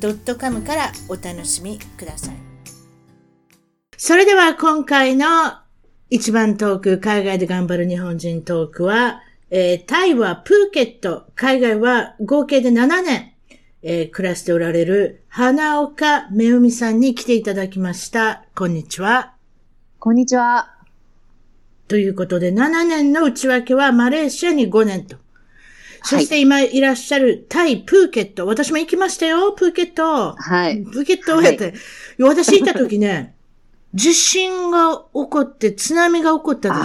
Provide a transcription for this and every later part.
.com からお楽しみくださいそれでは今回の一番トーク、海外で頑張る日本人トークは、えー、タイはプーケット、海外は合計で7年、えー、暮らしておられる花岡めうみさんに来ていただきました。こんにちは。こんにちは。ということで、7年の内訳はマレーシアに5年と。そして今いらっしゃるタイ、プーケット。私も行きましたよ、プーケット。はい。プーケットをやって。はい、私行った時ね、地震が起こって津波が起こったでしょ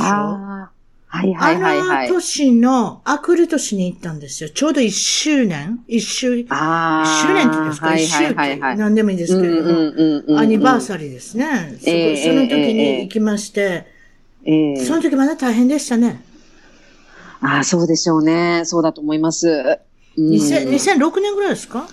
はいはいはいはい。あの年の、アクル年に行ったんですよ。ちょうど一周年一周、一周年って言うんですか？一、周期。何でもいいですけれども。アニバーサリーですね。そ,、えー、その時に行きまして、えー、その時まだ大変でしたね。ああ、そうでしょうね。そうだと思います。うん、2006年ぐらいですか？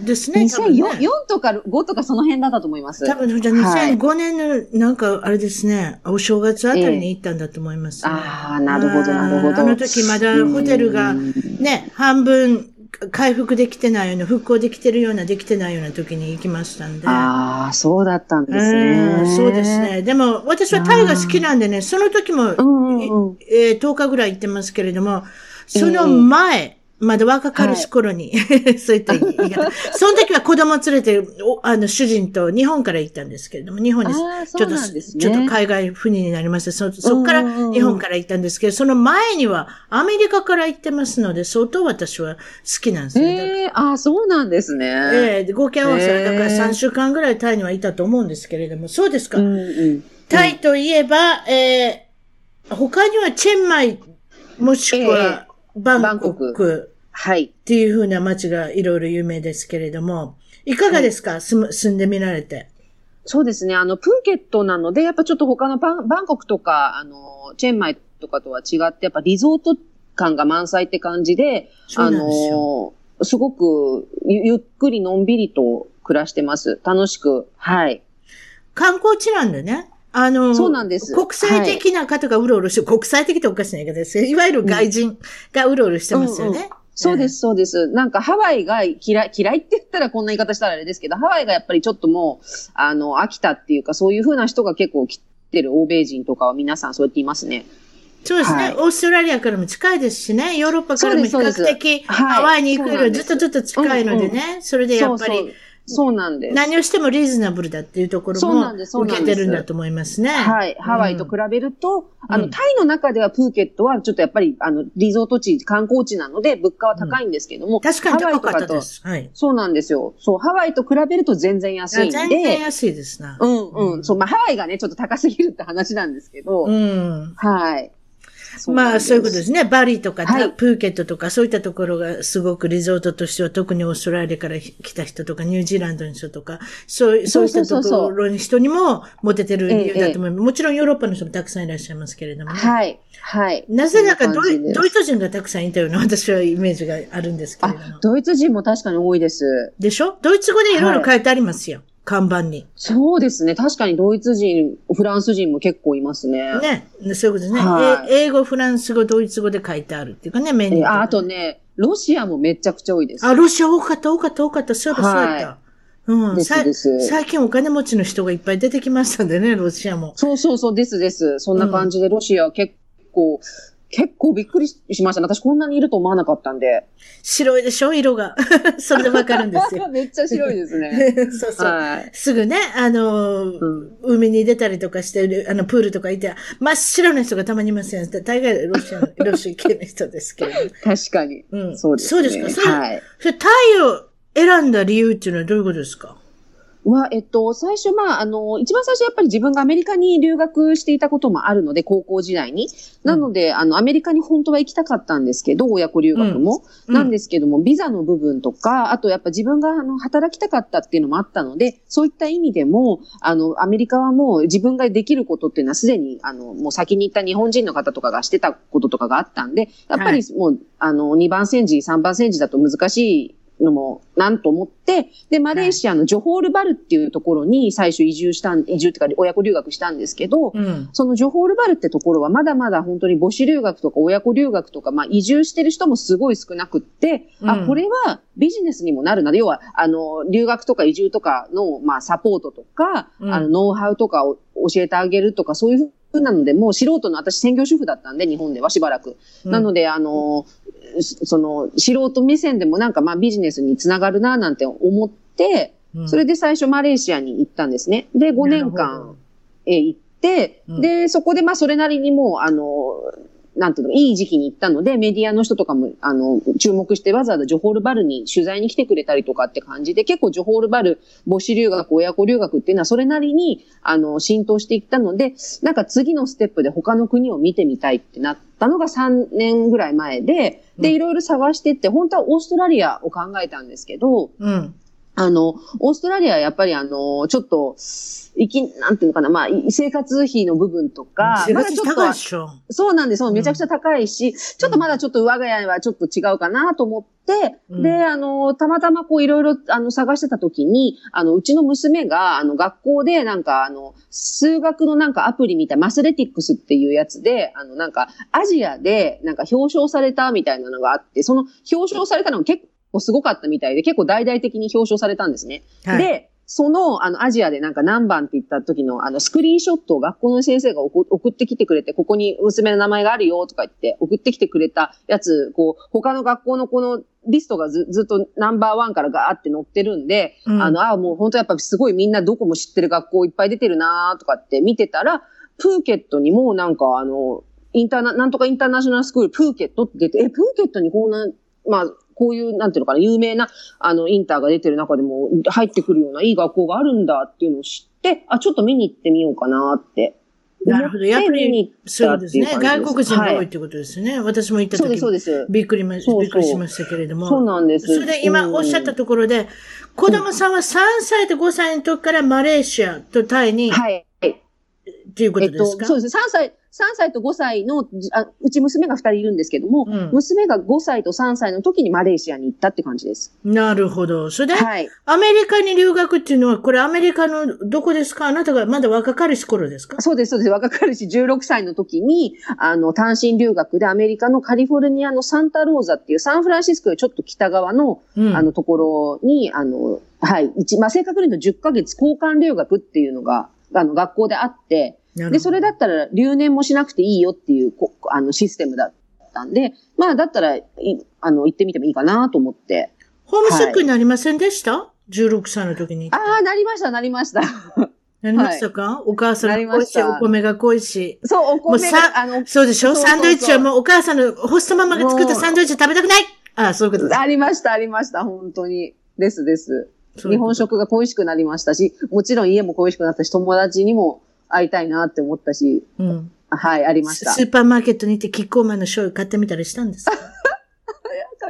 ですね。2004、ね、とか5とかその辺だったと思います。多分、じゃあ2005年の、なんか、あれですね、お正月あたりに行ったんだと思います、ねえー、ああ、なるほど、なるほど。あの時まだホテルがね、半分回復できてないような、復興できてるような、できてないような時に行きましたんで。ああ、そうだったんですね、そうですね。でも、私はタイが好きなんでね、その時も、うんうんうん、えー、10日ぐらい行ってますけれども、その前、えーまだ若かりし頃に、はい、そういった言い方。その時は子供連れて、あの、主人と日本から行ったんですけれども、日本に、ちょっと、ね、ちょっと海外赴任になりまして、そ、そこから日本から行ったんですけど、その前にはアメリカから行ってますので、相当私は好きなんですね。えー、あ、そうなんですね。ええー、合計合わせだから3週間ぐらいタイにはいたと思うんですけれども、そうですか。うんうん、タイといえば、えー、他にはチェンマイ、もしくは、バンコク。はい。っていうふうな街がいろいろ有名ですけれども、いかがですか、はい、住住んでみられて。そうですね。あの、プーケットなので、やっぱちょっと他のバンバンコクとか、あの、チェンマイとかとは違って、やっぱリゾート感が満載って感じで、あの、すごくゆっくりのんびりと暮らしてます。楽しく。はい。観光地なんでね。あの、そうなんです。国際的な方がうろうろして、はい、国際的っておかしいんやけどですいわゆる外人がうろうろしてますよね。うんうん。そうです、そうです。なんかハワイが嫌い、嫌いって言ったらこんな言い方したらあれですけど、ハワイがやっぱりちょっともう、あの、飽きたっていうか、そういうふうな人が結構来てる欧米人とかは皆さんそうやって言いますね。そうですね、はい、オーストラリアからも近いですしね、ヨーロッパからも比較的ハワイに行くよりずっとずっと近いのでね、それでやっぱり、そうなんです。何をしてもリーズナブルだっていうところも受けてるんだと思いますね。はい。ハワイと比べると、うん、あの、タイの中ではプーケットはちょっとやっぱり、あの、リゾート地、観光地なので物価は高いんですけども。うん、確かに高かったです。はい。そうなんですよ。そう、ハワイと比べると全然安いんで。全然安いですな。うんうん。そう、まあ、ハワイがね、ちょっと高すぎるって話なんですけど。うん。はい。まあ、そういうことですね。バリとか、はい、プーケットとか、そういったところがすごくリゾートとしては、特にオーストラリアから来た人とか、ニュージーランドの人とか、そう、そういったところの人にもモテてる理由だと思います。もちろんヨーロッパの人もたくさんいらっしゃいますけれどもね。はい。はい。なぜだかドイドイツ人がたくさんいたような私はイメージがあるんですけれども。ドイツ人も確かに多いです。でしょ？ドイツ語でいろいろ書いてありますよ。はい看板に。そうですね。確かにドイツ人、フランス人も結構いますね。ね。そういうことですね。はい、英語、フランス語、ドイツ語で書いてあるっていうかね、メニュー、あ。あとね、ロシアもめちゃくちゃ多いです。あ、ロシア多かった、多かった、多かった。そうだ、そうだった。うん。ですです最近お金持ちの人がいっぱい出てきましたんでね、ロシアも。そうそうそう、ですです。そんな感じで、ロシア結構、結構びっくりしましたね。私こんなにいると思わなかったんで。白いでしょ？色が。それでわかるんですよ。めっちゃ白いですね。そうそう、はい。すぐね、あの、うん、海に出たりとかしてる、あの、プールとかいて、真っ白な人がたまにいません。大概ロシア、ロシア系の人ですけど。確かに。うん。そうです、ね、そうですか？はい。それ、タイを選んだ理由っていうのはどういうことですか？は、えっと、最初、まあ、あの、一番最初やっぱり自分がアメリカに留学していたこともあるので、高校時代に。なので、あの、アメリカに本当は行きたかったんですけど、親子留学も。うんなんですけども、ビザの部分とか、あとやっぱ自分があの働きたかったっていうのもあったので、そういった意味でも、あの、アメリカはもう自分ができることっていうのはすでに、あの、もう先に行った日本人の方とかがしてたこととかがあったんで、やっぱりもう、あの、2番戦時、3番戦時だと難しいのも、なんと思って、で、マレーシアのジョホールバルっていうところに最初移住したん、移住っていうか親子留学したんですけど、うん。そのジョホールバルってところはまだまだ本当に母子留学とか親子留学とか、まあ移住してる人もすごい少なくって、うんあ、これはビジネスにもなるな。要は、あの、留学とか移住とかの、まあサポートとか、うんあの、ノウハウとかを教えてあげるとか、そういうふうなので、もう素人の私専業主婦だったんで、日本ではしばらく。なので、あの、その、素人目線でもなんかまあビジネスにつながるななんて思って、うん、それで最初マレーシアに行ったんですね。で、5年間ど、え行って、うん。で、そこでまあそれなりにもう、あの、なんていうの、いい時期に行ったので、メディアの人とかも、あの、注目してわざわざジョホールバルに取材に来てくれたりとかって感じで、結構ジョホールバル、母子留学、親子留学っていうのはそれなりに、あの、浸透していったので、なんか次のステップで他の国を見てみたいってなったのが3年ぐらい前で、で、うんいろいろ探してって、本当はオーストラリアを考えたんですけど、うん。あの、オーストラリアはやっぱりあの、ちょっと、いき、なんていうのかな、まあ、い生活費の部分とか、っと高いでしょ。そうなんです。そうめちゃくちゃ高いし、ちょっとまだちょっと我が家はちょっと違うかなと思って、うんで、あの、たまたまこういろいろあの探してた時に、あの、うちの娘が、あの、学校でなんかあの、数学のなんかアプリみたい、マスレティックスっていうやつで、あの、なんか、アジアでなんか表彰されたみたいなのがあって、その表彰されたのが結構すごかったみたいで、結構大々的に表彰されたんですね。はい、で、その、あの、アジアでなんか何番って言った時の、あの、スクリーンショットを学校の先生が送送ってきてくれて、ここに娘の名前があるよとか言って、送ってきてくれたやつ、こう、他の学校のこのリストがずずっとナンバーワンからガーって載ってるんで、うんあの、あもう本当やっぱすごいみんなどこも知ってる学校いっぱい出てるなとかって見てたら、プーケットにもなんかあの、インターナ、なんとかインターナショナルスクール、プーケットって出て、え、プーケットにこんな、まあ、こういう、なんていうのかな、有名な、あの、インターが出てる中でも入ってくるようないい学校があるんだっていうのを知って、あ、ちょっと見に行ってみようかなって。なるほど。やっぱり、そうですね。外国人が多いはいってことですね。私も行ったそうです、そう時、です。びっくりまびっくりしましたけれども。そうなんです。それで今うんおっしゃったところで、子供さんは3歳と5歳の時からマレーシアとタイに、はい。っていうこえっと、とですか、そうです。3歳、3歳と5歳の、あうち娘が2人いるんですけども、うん娘が5歳と3歳の時にマレーシアに行ったって感じです。なるほど。それで、はい。アメリカに留学っていうのは、これアメリカのどこですか？あなたがまだ若かりし頃ですか？そうです、そうです。若かりし16歳の時に、あの、単身留学でアメリカのカリフォルニアのサンタローザっていうサンフランシスコよりちょっと北側の、うん。あの、ところに、あの、はい、一、まあ、正確に言うと10ヶ月交換留学っていうのが、あの、学校であって、で、それだったら留年もしなくていいよっていう、こあの、システムだったんで、まあ、だったら、いあの、行ってみてもいいかなと思って。ホームシックになりませんでした、?16 歳の時に。ああ、なりました、なりました。なりましたか、お母さんが恋しい、お米が恋しい。そう、お米さが、あの、そうでしょ？サンドイッチはもうお母さんのホストママが作ったサンドイッチ食べたくない？ああ、そういうことです。ありました、ありました、本当に。です、です。日本食が恋しくなりましたし、もちろん家も恋しくなったし、友達にも会いたいなって思ったし、うん。はい、ありました。スーパーマーケットに行ってキッコーマンの醤油買ってみたりしたんですか？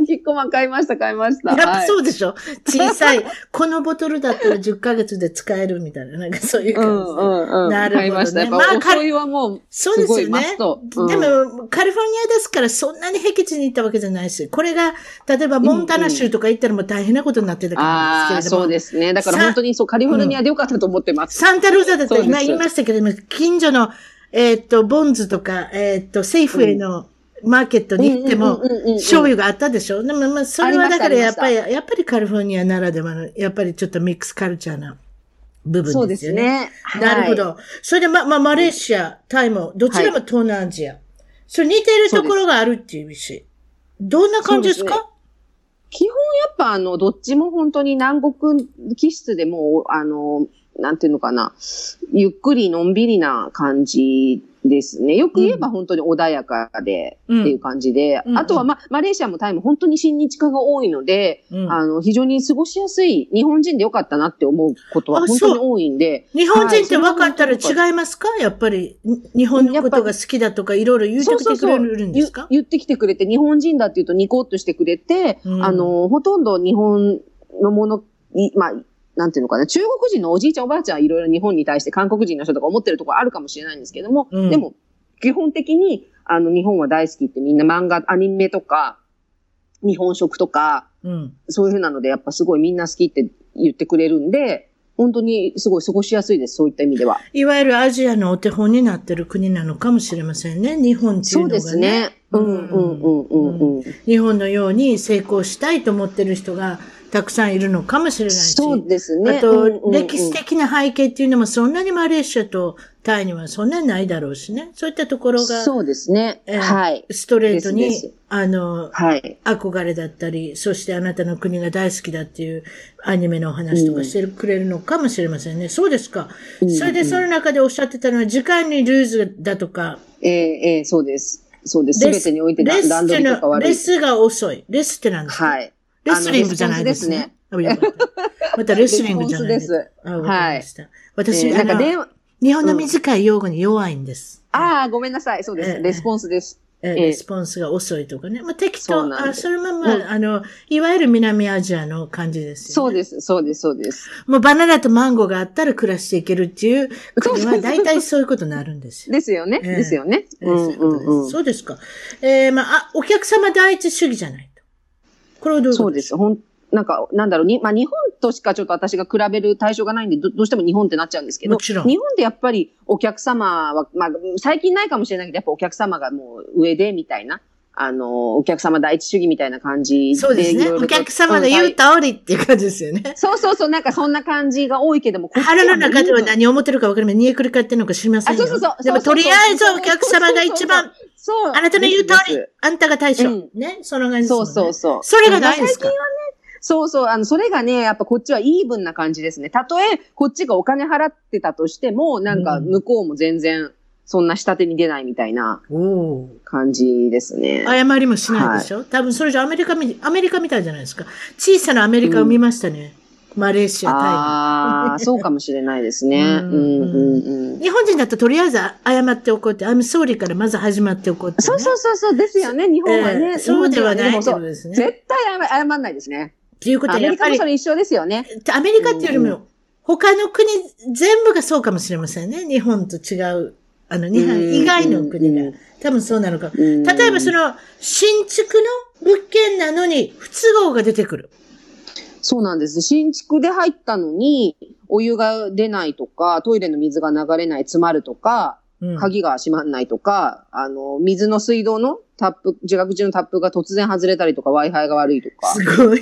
キッコーマン買いました、買いました。やっぱはいそうでしょ、小さい、このボトルだったら10ヶ月で使えるみたいな、なんかそういう感じで。うんうんうん。なるほどね買いました。まあお醤油はもう、そうですよね。うんでも、カリフォルニアですからそんなに僻地に行ったわけじゃないし、これが、例えばモンタナ州とか行ったらもう大変なことになってたかああ、もですけれども。そうですね。だからさ本当にそう、カリフォルニアでよかったと思ってます。サンタルーザだとそうです今言いましたけれども、近所の、えーっと、ボンズとか、えーっと、セーフウェイのマーケットに行っても醤油があったでしょ？でも、まあ、それはだからやっぱり、やっぱりカリフォルニアならではの、やっぱりちょっとミックスカルチャーな部分そうですすでよね。ね。はい。なるほど。それで、ま、まあ、マレーシア、タイも、どちらも東南アジア。それ似てるところがあるっていうし。どんな感じですか？基本やっぱあの、どっちも本当に南国気質でもう、あの、なんていうのかな、ゆっくりのんびりな感じですね。よく言えば本当に穏やかで、うん。っていう感じで、うんあとはまあ、マレーシアもタイも本当に親日家が多いので、うん。あの、非常に過ごしやすい、日本人でよかったなって思うことはあ本当に多いんで、日本人って分かったら違いますか？やっぱり、に日本のことが好きだとかいろいろ言うてきてくれるんですか？言言ってきてくれて、日本人だって言うとニコッとしてくれて、うん。あの、ほとんど日本のもの、いまあ、なんていうのかな、中国人のおじいちゃんおばあちゃんはいろいろ日本に対して韓国人の人とか思ってるところあるかもしれないんですけども、うんでも、基本的に、あの、日本は大好きってみんな漫画、アニメとか、日本食とか、うん。そういうふうなので、やっぱすごいみんな好きって言ってくれるんで、本当にすごい過ごしやすいです、そういった意味では。いわゆるアジアのお手本になってる国なのかもしれませんね。日本っていうのが、ね。そうですね。うんうんうんうんうん。日本のように成功したいと思ってる人がたくさんいるのかもしれないし。そうですね。あと、うんうんうん歴史的な背景っていうのもそんなにマレーシアとタイにはそんなにないだろうしね。そういったところが、そうですね。えーはい。ストレートに、ですですあの、はい。憧れだったり、そしてあなたの国が大好きだっていうアニメのお話とかしてくれるのかもしれませんね。そうですか。うんそれでその中でおっしゃってたのは、時間にルーズだとか、えーえーそうです。そうです。すべてにおいてレス段取りとか悪い。レスが遅い。レスって何ですか？はい。レスリングじゃないですね。あよかったまたレスリングじゃないですあ、わかりました。私、えーあのなんか電話、日本の短い用語に弱いんです。ああ、ごめんなさい。そうでええす。レスポンスです。えーええレスポンスが遅いとかね。まあ、適当、あ、そうなんですそれまま、うんあの、いわゆる南アジアの感じですよね。そうです。そうです。そうです。もうバナナとマンゴーがあったら暮らしていけるっていう国は大体そういうことになるんですよ。ですよね。ええですよね。えーそうですそうですか。えー、まあ、あ、お客様第一主義じゃないと。これはどういうこと？そうです。ほん、なんか、なんだろうに、まあ、日本としかちょっと私が比べる対象がないんで、どどうしても日本ってなっちゃうんですけど、日本でやっぱりお客様は、まあ、最近ないかもしれないけど、やっぱお客様がもう上で、みたいな、あの、お客様第一主義みたいな感じで。そうですね。お客様の言う通りっていう感じですよね。そうそうそう、なんかそんな感じが多いけども、こっ腹の中では何を思ってるか分かりません。煮えくり返ってるのか知りませんよ。あそうそうそうでも、とりあえずお客様が一番、そう。あなたの言う通りあんたが大将。うんね？その感じね。そうそうそう。それがないですか？最近はね、そうそう、あの、それがね、やっぱこっちはイーブンな感じですね。たとえ、こっちがお金払ってたとしても、なんか、うん向こうも全然、そんな下手に出ないみたいな感じですね。ー。謝りもしないでしょ、多分それじゃアメリカみ、アメリカみたいじゃないですか。小さなアメリカを見ましたね。マレーシア、タイの。ああ、そうかもしれないですね。ううんん、うん、うん。日本人だととりあえず謝っておこうって、I'm sorry からまず始まっておこうって、ね。そうそうそうそうですよね、日本はね。えーそうではないですね。絶対謝謝んないですね。っていうことアメリカはやっぱりもそれ一緒ですよね。アメリカっていうよりうんうも、他の国全部がそうかもしれませんね。日本と違う。あの、日本以外の国が。多分そうなのか。うん例えばその、新築の物件なのに不都合が出てくる。そうなんです。新築で入ったのに、お湯が出ないとか、トイレの水が流れない、詰まるとか、うん鍵が閉まんないとか、あの、水の水道のタップ、自学中のタップが突然外れたりとか、Wi-Fi が悪いとか。すごい、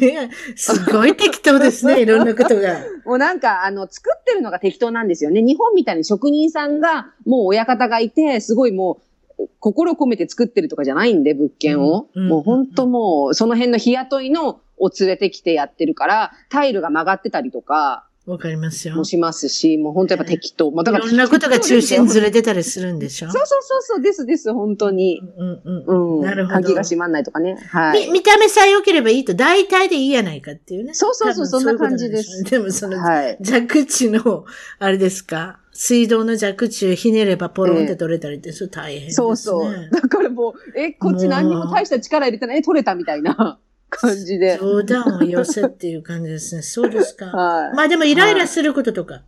すごい適当ですね。いろんなことが。もうなんか、あの、作ってるのが適当なんですよね。日本みたいに職人さんが、もう親方がいて、すごいもう、心込めて作ってるとかじゃないんで、物件を。うんうんもう本当もう、その辺の日雇いのを連れてきてやってるから、タイルが曲がってたりとか、わかりますよ。もしますし、もう本当やっぱ適当。もうだからいろんなことが中心ずれれてたりするんでしょ？そうそうそうそうですです、本当に。うんうんうん。なるほど鍵が閉まんないとかね。はい。み見た目さえ良ければいいと、大体でいいやないかっていうね。そうそうそうそんな感じですでもその、はい。蛇口の、あれですか、水道の蛇口をひねればポロンって取れたりって、それ大変ですね。そうそう。だからもう、え、こっち何にも大した力入れてない、え、取れたみたいな感じで。冗談を寄せっていう感じですね。そうですか。はい。まあでもイライラすることとか、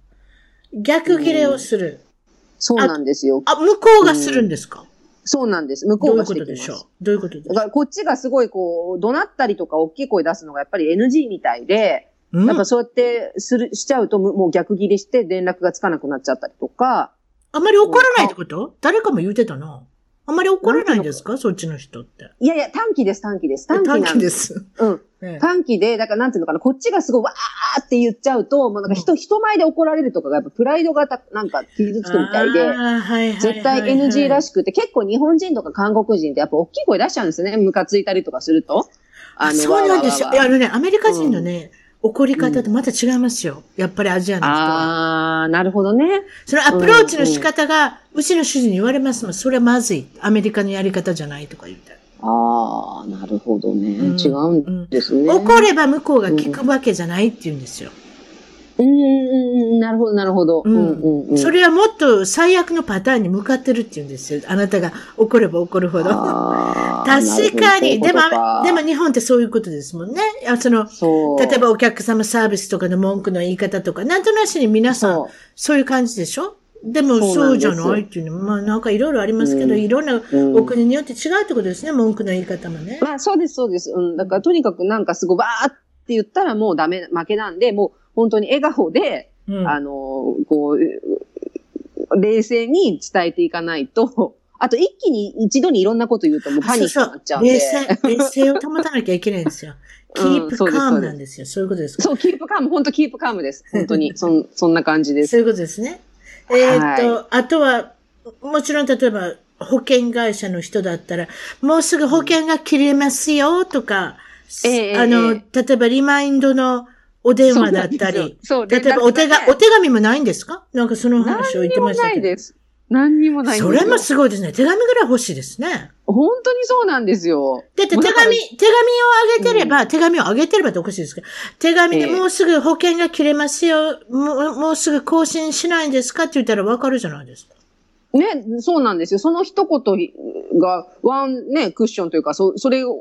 逆切れをする。そうなんですよ。あ、向こうがするんですか、そうなんです。向こどういううがしてきま。ことですしょう？どういうことでしょだからこっちがすごいこう、怒鳴ったりとか大きい声出すのがやっぱり NG みたいで、う、うん？やっぱそうやってする、しちゃうとむもう逆ギレして連絡がつかなくなっちゃったりとか、あんまり怒らないってこと？誰かも言うてたな。あんまり怒らないんですか？そっちの人って。いやいや、短期です、短期です。短期短期です。うん。ええ短期で、だからなんていうのかな、こっちがすごいわーって言っちゃうと、もうなんか人、人前で怒られるとかがやっぱプライドがたなんか傷つくみたいで、はい絶対 NG らしくて、結構日本人とか韓国人ってやっぱ大きい声出しちゃうんですよね。ムカついたりとかすると。あそうなんですよ。あのね、アメリカ人のね、怒り方とまた違いますよ。やっぱりアジアの人は。ああ、なるほどね。そのアプローチの仕方が、うちの主人に言われますもん。それはまずい。アメリカのやり方じゃないとか言って。ああ、なるほどね。うん違うんですね。怒れば向こうが聞くわけじゃないって言うんですよ。うんうんうん、なるほど、なるほど。ううんんうんうん。それはもっと最悪のパターンに向かってるって言うんですよ。あなたが怒れば怒るほど。確かに。でもでも日本ってそういうことですもんね。あその、そう。例えばお客様サービスとかの文句の言い方とか、なんとなしに皆さん、そそういう感じでしょ？でもそうじゃないっていうのまあなんかいろいろありますけど、うんいろんなうんお国によって違うってことですね、文句の言い方もねう。。まあ、そうです、そうです。うん。だから、とにかくなんかすごい、わーって言ったらもうダメ、負けなんで、もう本当に笑顔で、うんあの、こう、冷静に伝えていかないと、あと一気に一度にいろんなこと言うともうパニックになっちゃうんで。冷静、冷静を保たなきゃいけないんですよ。うん keep そうです calm そうですなんですよ。そういうことですか？そう、キープカーム、本当キープカームです。本当に。そん、そんな感じです。そういうことですね。えーっと、あとは、もちろん例えば保険会社の人だったら、もうすぐ保険が切れますよとか、ええあの、え例えばリマインドのお電話だったり、そう例えばお手が、お手紙もないんですか？なんかその何話を言ってにもましたけど。ないです。何にもない。それもすごいですね。手紙ぐらい欲しいですね。本当にそうなんですよ。だって手紙、手紙をあげてれば、手紙をあげてればっておかしいですけど、手紙でええもうすぐ保険が切れますよ、もうもうすぐ更新しないんですかって言ったらわかるじゃないですか。ね、そうなんですよ。その一言が、ワンね、クッションというか、そ、それは、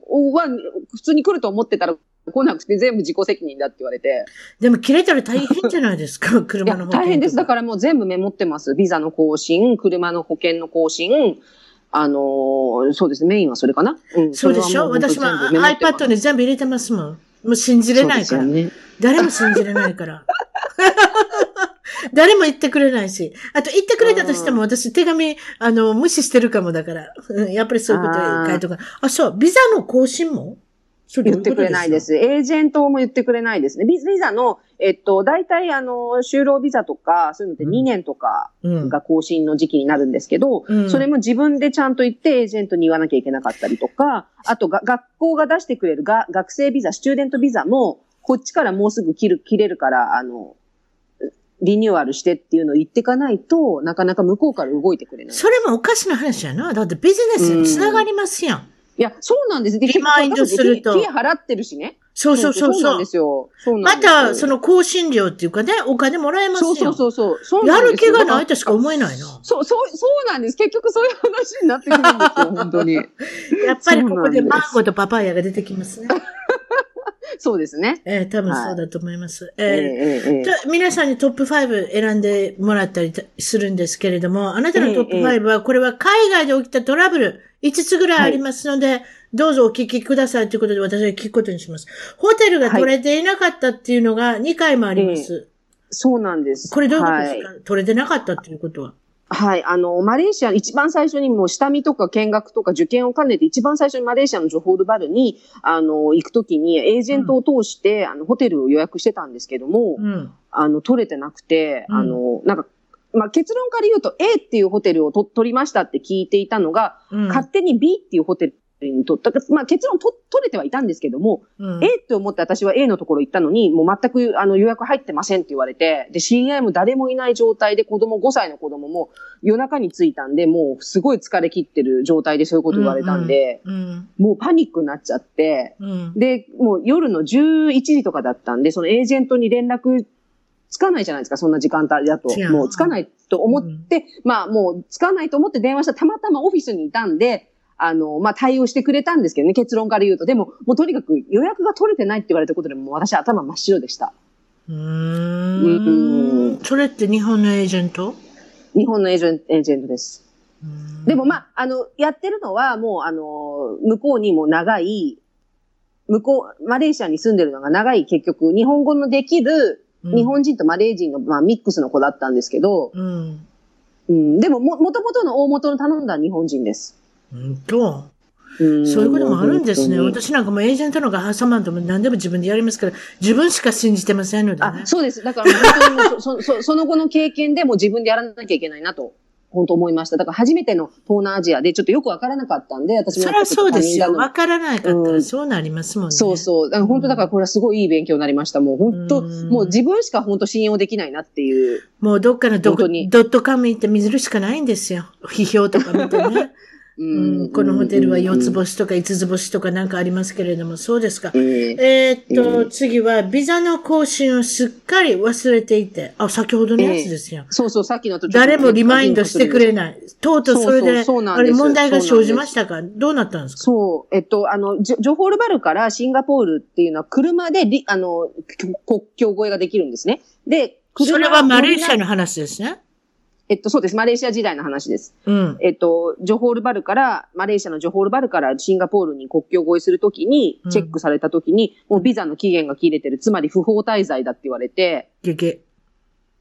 普通に来ると思ってたら来なくて全部自己責任だって言われて。でも切れたら大変じゃないですか、車の保険。大変です。だからもう全部メモってます。ビザの更新、車の保険の更新、あのーそうですね、メインはそれかな？うん、そうでしょ？私も iPad に全部入れてますもん。もう信じれないから。ね。誰も信じれないから。誰も言ってくれないし。あと言ってくれたとしても私手紙、あの、無視してるかもだから。うんやっぱりそういうこと書いとか。あ、そう、ビザの更新も？言ってくれないです。エージェントも言ってくれないですね。ビビザの、えっと、大体あの、就労ビザとか、そういうのってうん2年とかうん。が更新の時期になるんですけど、うんそれも自分でちゃんと言ってエージェントに言わなきゃいけなかったりとか、あとが学校が出してくれるが学生ビザ、スチューデントビザも、こっちからもうすぐ切る、切れるから、あの、リニューアルしてっていうのを言っていかないと、なかなか向こうから動いてくれない。それもおかしな話やな。だってビジネスにつながりますやん。いや、そうなんです。でリマインドすると結局私フィー払ってるしね。そうそうそうそうなんで。すよ。そうなまんですよた、その更新料っていうかね、お金もらえますよ。そうそうそうそう。やる気がないとしか思えないな。そう、そう、そうなんです。結局そういう話になってくるんですよ、本当に。やっぱりここでマンゴーとパパイヤが出てきますね。そうですね。えー多分そうだと思います。えええーええええと皆さんにトップ5選んでもらったりするんですけれども、あなたのトップ5は、これは海外で起きたトラブル5つぐらいありますので、どうぞお聞きくださいということで私は聞くことにします。ホテルが取れていなかったっていうのが2回もあります。そうなんです。これどういうことですはいか、取れてなかったっていうことは？はい。あの、マレーシア、一番最初にもう下見とか見学とか受験を兼ねて、一番最初にマレーシアのジョホールバルに、あの、行くときに、エージェントを通して、あの、ホテルを予約してたんですけども、うん。あの、取れてなくて、うんあの、なんか、まあ、結論から言うと A っていうホテルをと取りましたって聞いていたのが、うん。勝手に B っていうホテルに取った。まあ、結論と取れてはいたんですけども、うん A って思って私は A のところ行ったのに、もう全くあの予約入ってませんって言われて、で、知り合いも誰もいない状態で子供、5歳の子供も夜中に着いたんで、もうすごい疲れ切ってる状態でそういうこと言われたんで、うん。もうパニックになっちゃって、うん。で、もう夜の11時とかだったんで、そのエージェントに連絡つかないじゃないですか、そんな時間帯だと。もうつかないと思って、まあもうつかないと思って電話したらたまたまオフィスにいたんで、あの、まあ対応してくれたんですけどね、結論から言うと。でも、もうとにかく予約が取れてないって言われたことでもう私頭真っ白でした。うー。うんんそれって日本のエージェント？日本のエージェンエージェントです。うんでもまあ、あの、やってるのはもうあの、向こうにも長い、向こう、マレーシアに住んでるのが長い結局、日本語のできる日本人とマレー人の、まあ、ミックスの子だったんですけど、うん。うん、でもも、もともとの大元の頼んだ日本人です。うんと。うんそういうこともあるんですね。私なんかもうエージェントのが挟まんとも何でも自分でやりますから、自分しか信じてませんのでねあ、。そうです。だから本当にもうそ そそその後の経験でもう自分でやらなきゃいけないなと本当思いました。だから初めての東南アジアでちょっとよくわからなかったんで、私もそりゃそうですよ。わわからないかったうんらそうなりますもんね。そうそう。だから本当だからこれはすごいいい勉強になりました。もう本当、うんもう自分しか本当信用できないなっていう。もうどっかのドドットカム行って見るしかないんですよ。批評とか見てね。ううん、このホテルは4つぼ星とか5つ星とかなんかありますけれども、そうですか。えええーっと、うん次は、ビザの更新をすっかり忘れていて、あ、先ほどのやつですよ。そうそう、さっきのと誰もリマインドしてくれない。とうとうそれで、そうそうそうあれ問題が生じましたか？どうなったんですか？そう、えっと、あの、ジョホールバルからシンガポールっていうのは車でリ、あの、国境越えができるんですね。で、車それはマレーシアの話ですね。えっと、そうです。マレーシア時代の話です。うん。えっと、ジョホールバルから、マレーシアのジョホールバルからシンガポールに国境越えするときにうん、チェックされたときに、もうビザの期限が切れてる、つまり不法滞在だって言われて、ゲゲ。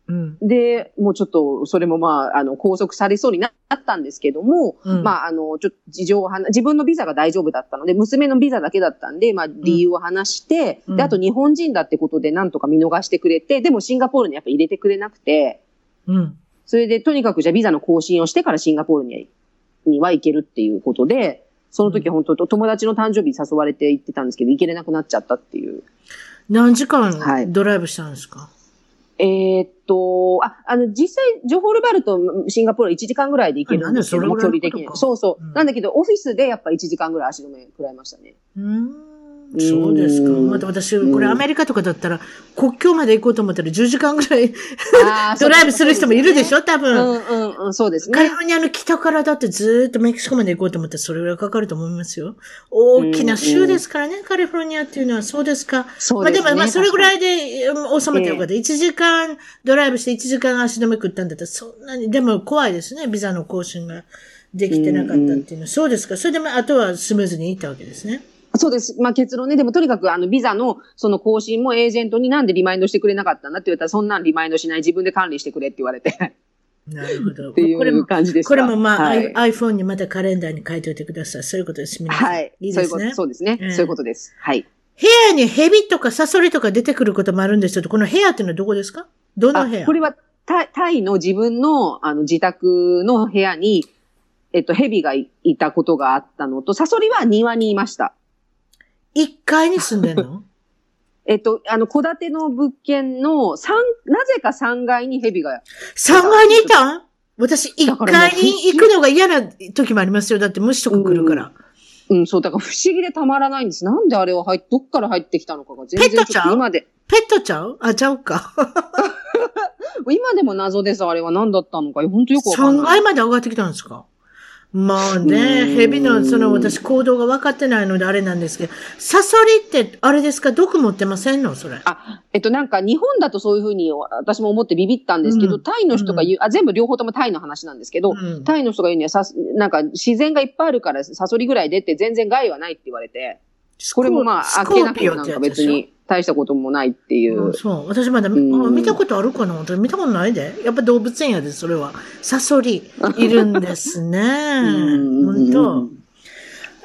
うん。で、もうちょっと、それもまあ、あの、拘束されそうになったんですけども、うんまあ、あの、ちょっと事情を話、自分のビザが大丈夫だったので、娘のビザだけだったんで、まあ、理由を話して、うんで、あと日本人だってことでなんとか見逃してくれて、でもシンガポールにやっぱ入れてくれなくて、うん。それでとにかくじゃあビザの更新をしてからシンガポールにには行けるっていうことで、その時本当、友達の誕生日誘われて行ってたんですけど、行けれなくなっちゃったっていう。何時間はいドライブしたんですか、えーっと、あ、あの、実際、ジョホールバルとシンガポールは1時間ぐらいで行けるんですけども、あなんでそれぐらいのことか距離的に。そうそう。うんなんだけど、オフィスでやっぱ1時間ぐらい足止め食らいましたね。うーん。そうですか。うんまた私、これアメリカとかだったら、国境まで行こうと思ったら10時間ぐらい ドライブする人もいるでしょ多う分。んうんうん、そうですねカリ。フォルニアの北からだってずーっとメキシコまで行こうと思ったらそれぐらいかかると思いますよ。大きな州ですからね、カリフォルニアっていうのはそうですか。そうですね。まあでも、まあそれぐらい。いでうん収めてよかった。1時間ドライブして1時間足止め食ったんだったらそんなに、でも怖いですね、ビザの更新ができてなかったっていうのは。そうですか。それでまああとはスムーズにいったわけですね。そうです。まあ結論ね。でもとにかくあのビザのその更新もエージェントになんでリマインドしてくれなかったんだって言ったら、そんなんリマインドしない自分で管理してくれって言われて。なるほど。っていう感じでした。これもまあ、はい。IPhone にまたカレンダーに書いておいてください。そういうことです。皆さん。はい。いいですねそういうこと、。そうですね。ええそういうことです。はい。部屋に蛇とかサソリとか出てくることもあるんですけど、この部屋っていうのはどこですか？どのあ部屋？これはタイタイの自分のあの自宅の部屋に、えっと、蛇がいいたことがあったのと、サソリは庭にいました。?1 階に住んでんの？えっと、あの、戸建ての物件の三なぜか3階に蛇が、?3 階にいた？私1だからもう階に行くのが嫌な時もありますよ。だって虫とか来るから。うん、そう、だから不思議でたまらないんです。なんであれは入っ、どっから入ってきたのかが全然ペットちゃう？ょっと今で、ペットちゃう？あ、ちゃうか。今でも謎です、あれは何だったのか。本当よくわかん3ない。階まで上がってきたんですか？まあね、うん。蛇のその私行動が分かってないのであれなんですけど、サソリってあれですか？毒持ってませんの？それ。あ、えっと、なんか日本だとそういうふうに私も思ってビビったんですけど、うん。タイの人が言う、あ、全部両方ともタイの話なんですけど、うん。タイの人が言うにはさ、なんか自然がいっぱいあるからサソリぐらい出て全然害はないって言われて、これもまあ、スあっけなんか別に大したこともないっていう。うんそう。私まだ、あうん見たことあるかな？私見たことないで。やっぱ動物園やで、それは。サソリ、いるんですね。うん本当。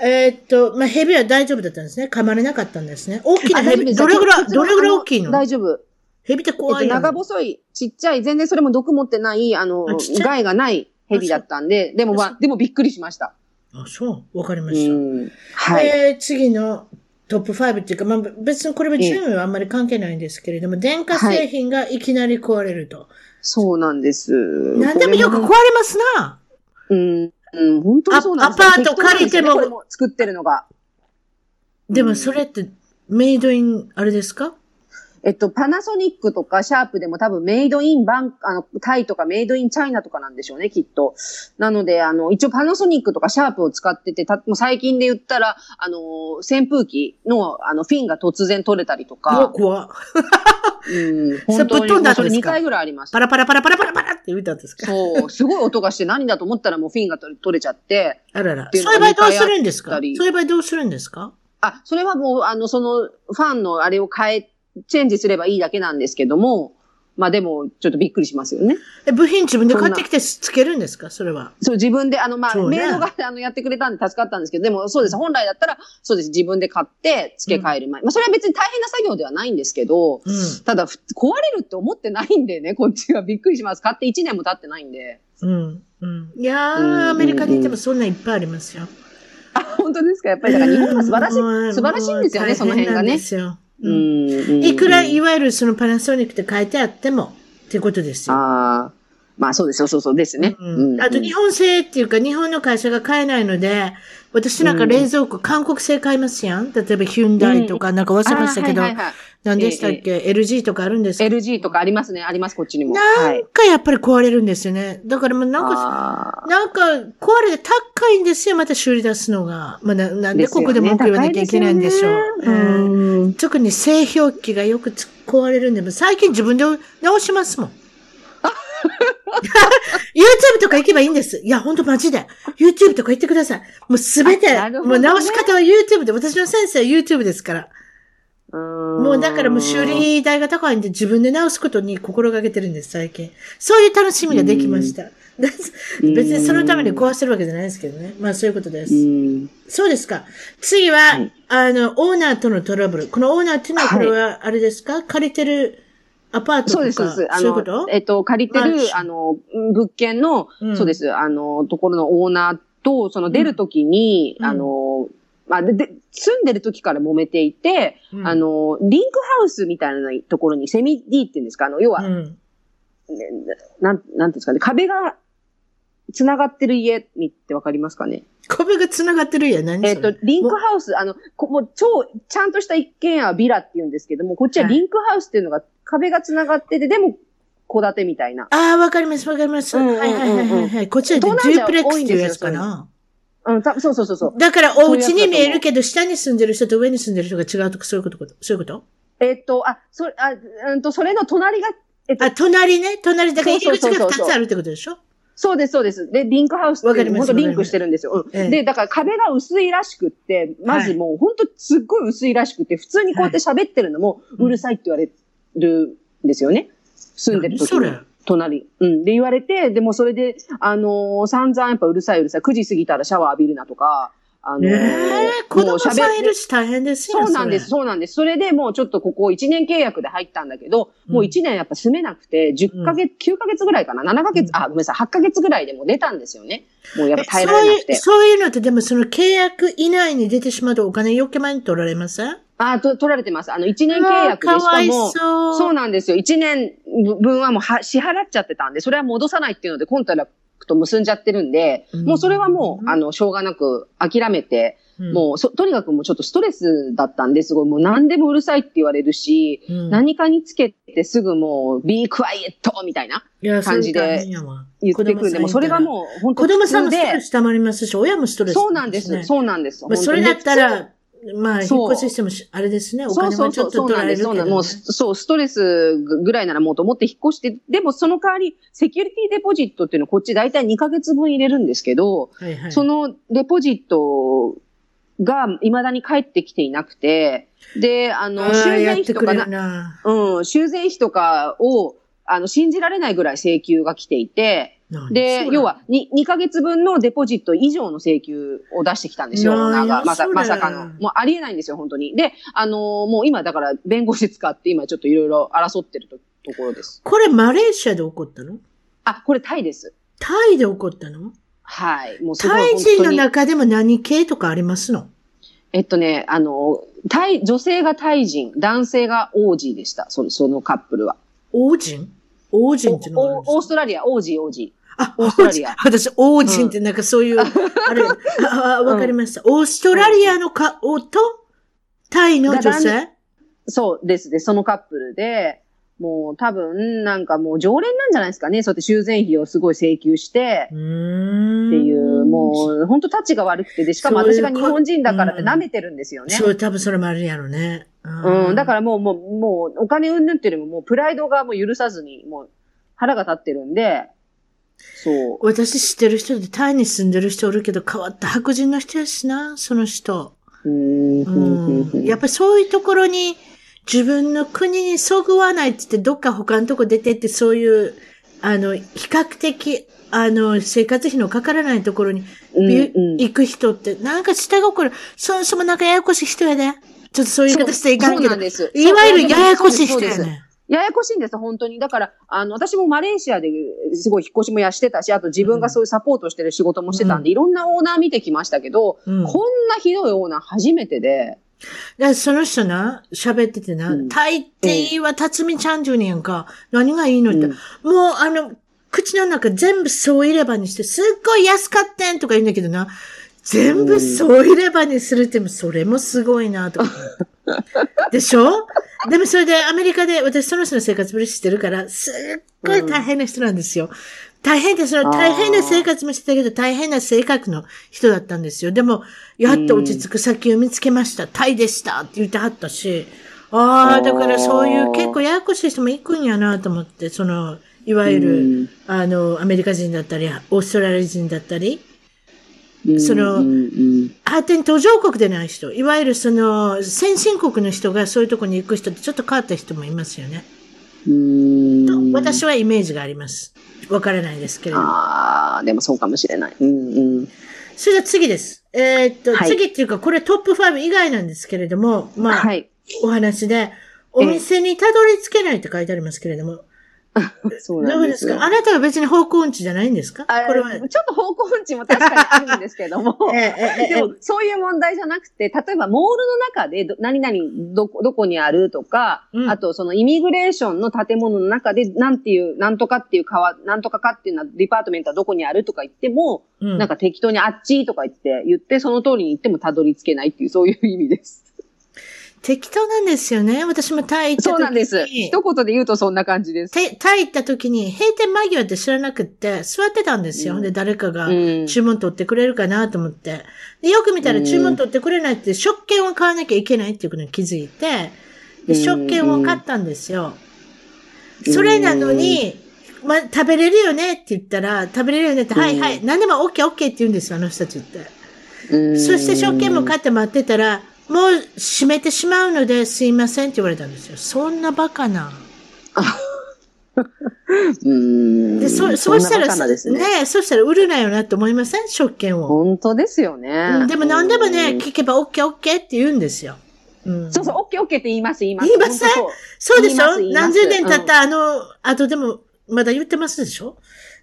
えーっと、まあ、蛇は大丈夫だったんですね。噛まれなかったんですね。大きな蛇、どれぐらい、どれぐらい大きいの？大丈夫。蛇ってえっと、怖いよ、ね。長細い、ちっちゃい、全然それも毒持ってない、あのあ害がない蛇だったんで、でもまああ、でもびっくりしました。あ、そう。わかりまうした。ん。はい。えー次のトップ5っていうか、まあ、別にこれは順位はあんまり関係ないんですけれども、電化製品がいきなり壊れると。そうなんです。何でもよく壊れこますな。うん。うん、本当にそうなんですアアパート借りてもも作ってるのが。でもそれって、メイドイン、あれですか？えっと、パナソニックとかシャープでも多分メイドインバン、あの、タイとかメイドインチャイナとかなんでしょうね、きっと。なので、あの、一応パナソニックとかシャープを使ってて、たもう最近で言ったら、あの、扇風機の、あの、フィンが突然取れたりとか、怖っ。うん、それぶっ飛んだんですか？それ2回ぐらいありました。パ。ラパラパラパラパラパラって言ったんですか？そう、すごい音がして何だと思ったらもうフィンが取れ取れちゃって、あらら。そういう場合どうするんですか？そういう場合どうするんですか？あ、それはもう、あの、その、ファンのあれを変え、チェンジすればいいだけなんですけども、まあでも、ちょっとびっくりしますよね。え、部品自分で買ってきてつけるんですか？それは。そう、自分で、あの、まあ、そうねメイドがあのやってくれたんで助かったんですけど、でもそうです。本来だったら、そうです。自分で買って付け替える前。まあ、それは別に大変な作業ではないんですけど、うん。ただ、ふ壊れるって思ってないんでね、こっちはびっくりします。買って1年も経ってないんで。うん。うん。いやうんうんうんー、アメリカに行ってもそんなんいっぱいありますよ。あ、本当ですか？やっぱりだから日本は素晴らしい、うん素晴らしいんですよね、その辺がね大変なんで。すよううん。いくらいわゆるそのパナソニックって書いてあっても、ってことですよ。ああ。まあそうですよ、そうそうですね。うん。あと日本製っていうか日本の会社が買えないので、私なんか冷蔵庫、韓国製買いますやん？例えばヒュンダイとかなんか忘れましたけど、何でしたっけ、LG とかあるんですけど LG とかありますね、あります、こっちにも。なはいん。かやっぱり壊れるんですよね。だからもうなんか、あなんか壊れて高いんですよ、また修理出すのが。まあ、ななんでここで文句言わなきゃいけないんでしょう。高いですよねうんうん特に製氷機がよくつ壊れるんで、最近自分で直しますもん。YouTube とか行けばいいんです。いや、ほんとマジで。YouTube とか行ってください。もうすべて、ねもう直し方は YouTube で、私の先生は YouTube ですから。ももうだからもう修理代が高いんで自分で直すことに心がけてるんです、最近。そういう楽しみができました。別にそのために壊してるわけじゃないですけどね。まあそういうことです。うん。そうですか。次は、はいあの、オーナーとのトラブル。このオーナーっていうのは、はいこれは、あれですか、借りてるアパートとか。そうです、そうです。あのそういうこと、えっと、借りてるあの、物件の、うんそうです、あの、ところのオーナーと、その出るときに、うんあの、まあ、で、で住んでる時から揉めていて、うんあの、リンクハウスみたいなところにセミ D って言うんですか？あの、要は、うん。ねなん、なんていうんですかね、壁が繋がってる家ってわかりますかね？壁が繋がってるやん、何えっ、それと、リンクハウス、あの、こもう超、ちゃんとした一軒家はビラって言うんですけども、こっちははいリンクハウスっていうのが壁が繋がってて、でも、戸建てみたいな。ああ、わかります、わかります。はいはいはいはいはい。こっちはデュープレックスっていうやつかな。うん、たそうそうそうそう。だから、お家に見えるど。けど、下に住んでる人と上に住んでる人が違うとか、そういうこと、そういうこと？えっと、あ、それ、あ、うんと、それの隣が、えっとあ、、隣ね、隣、だから入り口がそうそうそうそう2つあるってことでしょ？そうです、そうです。で、リンクハウスって本当リンクしてるんですよ。で、だから壁が薄いらしくって、まずもう本当すっごい薄いらしくて、普通にこうやって喋ってるのもはいうるさいって言われるんですよね。住んでる時に何それ？隣。うん。で言われて、でもそれで、あのー散々やっぱうるさいうるさい。9時過ぎたらシャワー浴びるなとか、あのーねえ、子供さんいるしし大変ですよそうなんです、そそうなんです。それでもうちょっとここ1年契約で入ったんだけど、もう1年やっぱ住めなくて、10ヶ月、9ヶ月ぐらいかな ?7 ヶ月、あ、ごめんなさい、8ヶ月ぐらいでもう出たんですよね。もうやっれぱ耐えられなくて。そういう、そういうのって、でもその契約以内に出てしまうとお金余計前に取られません？あと、取られてます。あの、1年契約でしかも、そう。そうなんですよ。1年分はもうは支払っちゃってたんで、それは戻さないっていうので、コントラクト結んじゃってるんで、うんもうそれはもう、あの、しょうがなく諦めて、うん、もうそ、とにかくもうちょっとストレスだったんですごい、もう何でもうるさいって言われるし、うん、何かにつけてすぐもう、be quiet! みたいな。感じで言ってくるんで、もうそれがもう、本当子供さんもストレス溜まりますし、親もストレス、そうなんです。ね。そうなんです。まあ、それだったら、まあ、引そうっ越ししてもし、あれですね、おそう金そうちょっと。取られるけど、ね。そうなんもう、そう、ストレスぐらいならもうと思って引っ越して、でもその代わり、セキュリティデポジットっていうのをこっち大体2ヶ月分入れるんですけど、はいはい、そのデポジットが未だに返ってきていなくて、で、あの、あー修繕費とかな。うん、修繕費とかを、あの、信じられないぐらい請求が来ていて、何で、要は2、2ヶ月分のデポジット以上の請求を出してきたんですよ、オーナーが。まさ、まさかの。もうありえないんですよ、本当に。で、あのーもう今だから弁護士使って今ちょっといろいろ争ってるとところです。これマレーシアで起こったの？あ、これタイです。タイで起こったの？はい。もうタイ人の中でも何系とかありますの？えっとね、あのータイ、女性がタイ人、男性がオージーでした。その、そのカップルは。王人王人ってのオーストラリア、オージー、オージあ、オーストラリア私、王人ってなんかそういう、あれ、ああわかりました。オーストラリアのか、おと、タイの女が性ー。そうですね、そのカップルで、もう多分、なんかもう常連なんじゃないですかね。そうやって修繕費をすごい請求して。っていう、もう、本当タチが悪くて、で、しかも私が日本人だからってうん舐めてるんですよね。そう、多分それもあるやろね。うん、だかららもう、もう、もう、お金うんぬんっていうよりも、もう、プライドがもう許さずに、もう、腹が立ってるんで、そう。私知ってる人でタイに住んでる人おるけど変わった白人の人やしな、その人。うーん、うん。やっぱりそういうところに自分の国にそぐわないって言ってどっか他のとこ出てってそういう、あの、比較的、あの、生活費のかからないところに行く人って、なんか下心、そもそもなんかややこしい人やで。ちょっとそういう言い方していかんけどそうなん、です。いわゆるややこしい人やね。ややこしいんです、本当に。だから、あの、私もマレーシアですごい引っ越しもやしてたし、あと自分がそういうサポートしてる仕事もしてたんで、いろんなオーナー見てきましたけど、うんこんなひどいオーナー初めてで、だからその人な、喋っててな、うんタイっていいわ、辰巳ちゃんじゅうにやんか。何がいいのって。うんもうあの、口の中全部そう入れ歯にして、すっごい安かってんとか言うんだけどな。全部そう入れ歯にするっても、それもすごいなとか。でしょ？でもそれでアメリカで、私その人の生活ぶり知ってるから、すっごい大変な人なんですよ。大変で、その大変な生活もしてたけど、大変な性格の人だったんですよ。でも、やっと落ち着く先を見つけました。タイでしたって言ってはったし、ああ、だからそういう結構ややこしい人も行くんやなと思って、その、いわゆる、うんあの、アメリカ人だったり、オーストラリア人だったり、そのうんうん発展途上国でない人、いわゆるその、先進国の人がそういうところに行く人ってちょっと変わった人もいますよね。うんとうん私はイメージがあります。わからないですけれども。ああ、でもそうかもしれない。うんうん。それでは次です。えーっと、はい次っていうか、これトップ5以外なんですけれども、まあ、はい。お話で、お店にたどり着けないって書いてありますけれども、そうどなんですすか？あなたは別に方向音痴じゃないんですか？あこれは。えちょっと方向音痴も確かにあるんですけども。えええでも、そういう問題じゃなくて、例えば、モールの中でど、何々、どこ、どこにあるとか、うんあと、そのイミグレーションの建物の中で、なんていう、なんとかっていう川、なんとかかっていうのは、 department はどこにあるとか言っても、うんなんか適当にあっちとか言って、言って、その通りに行ってもたどり着けないっていう、そういう意味です。適当なんですよね。私もタイ行った時に。そうなんです。一言で言うとそんな感じです。てタイ行った時に閉店間際って知らなくって座ってたんですよ。うんで、誰かがうん注文取ってくれるかなと思って。で、よく見たら注文取ってくれないって、食券を買わなきゃいけないっていうことに気づいて、で、食券を買ったんですよ。それなのに、まあ、食べれるよねって言ったら、食べれるよねって、うんはいはい、何でも OK OK って言うんですよ、あの人たちって。うんそして食券も買って待ってたら、もう閉めてしまうのですいませんって言われたんですよ。そんなバカな。うん。で、そ、んそうしたら、なバカなですね。ねそうしたら売るなよなって思いません？食券を。本当ですよね。うんでも何でもね、うん聞けば OK OK って言うんですよ。うん、そうそう、オッケーオッケーって言います、言います。言いません？そうでしょ？何十年経ったあの、後でも、まだ言ってますでしょ？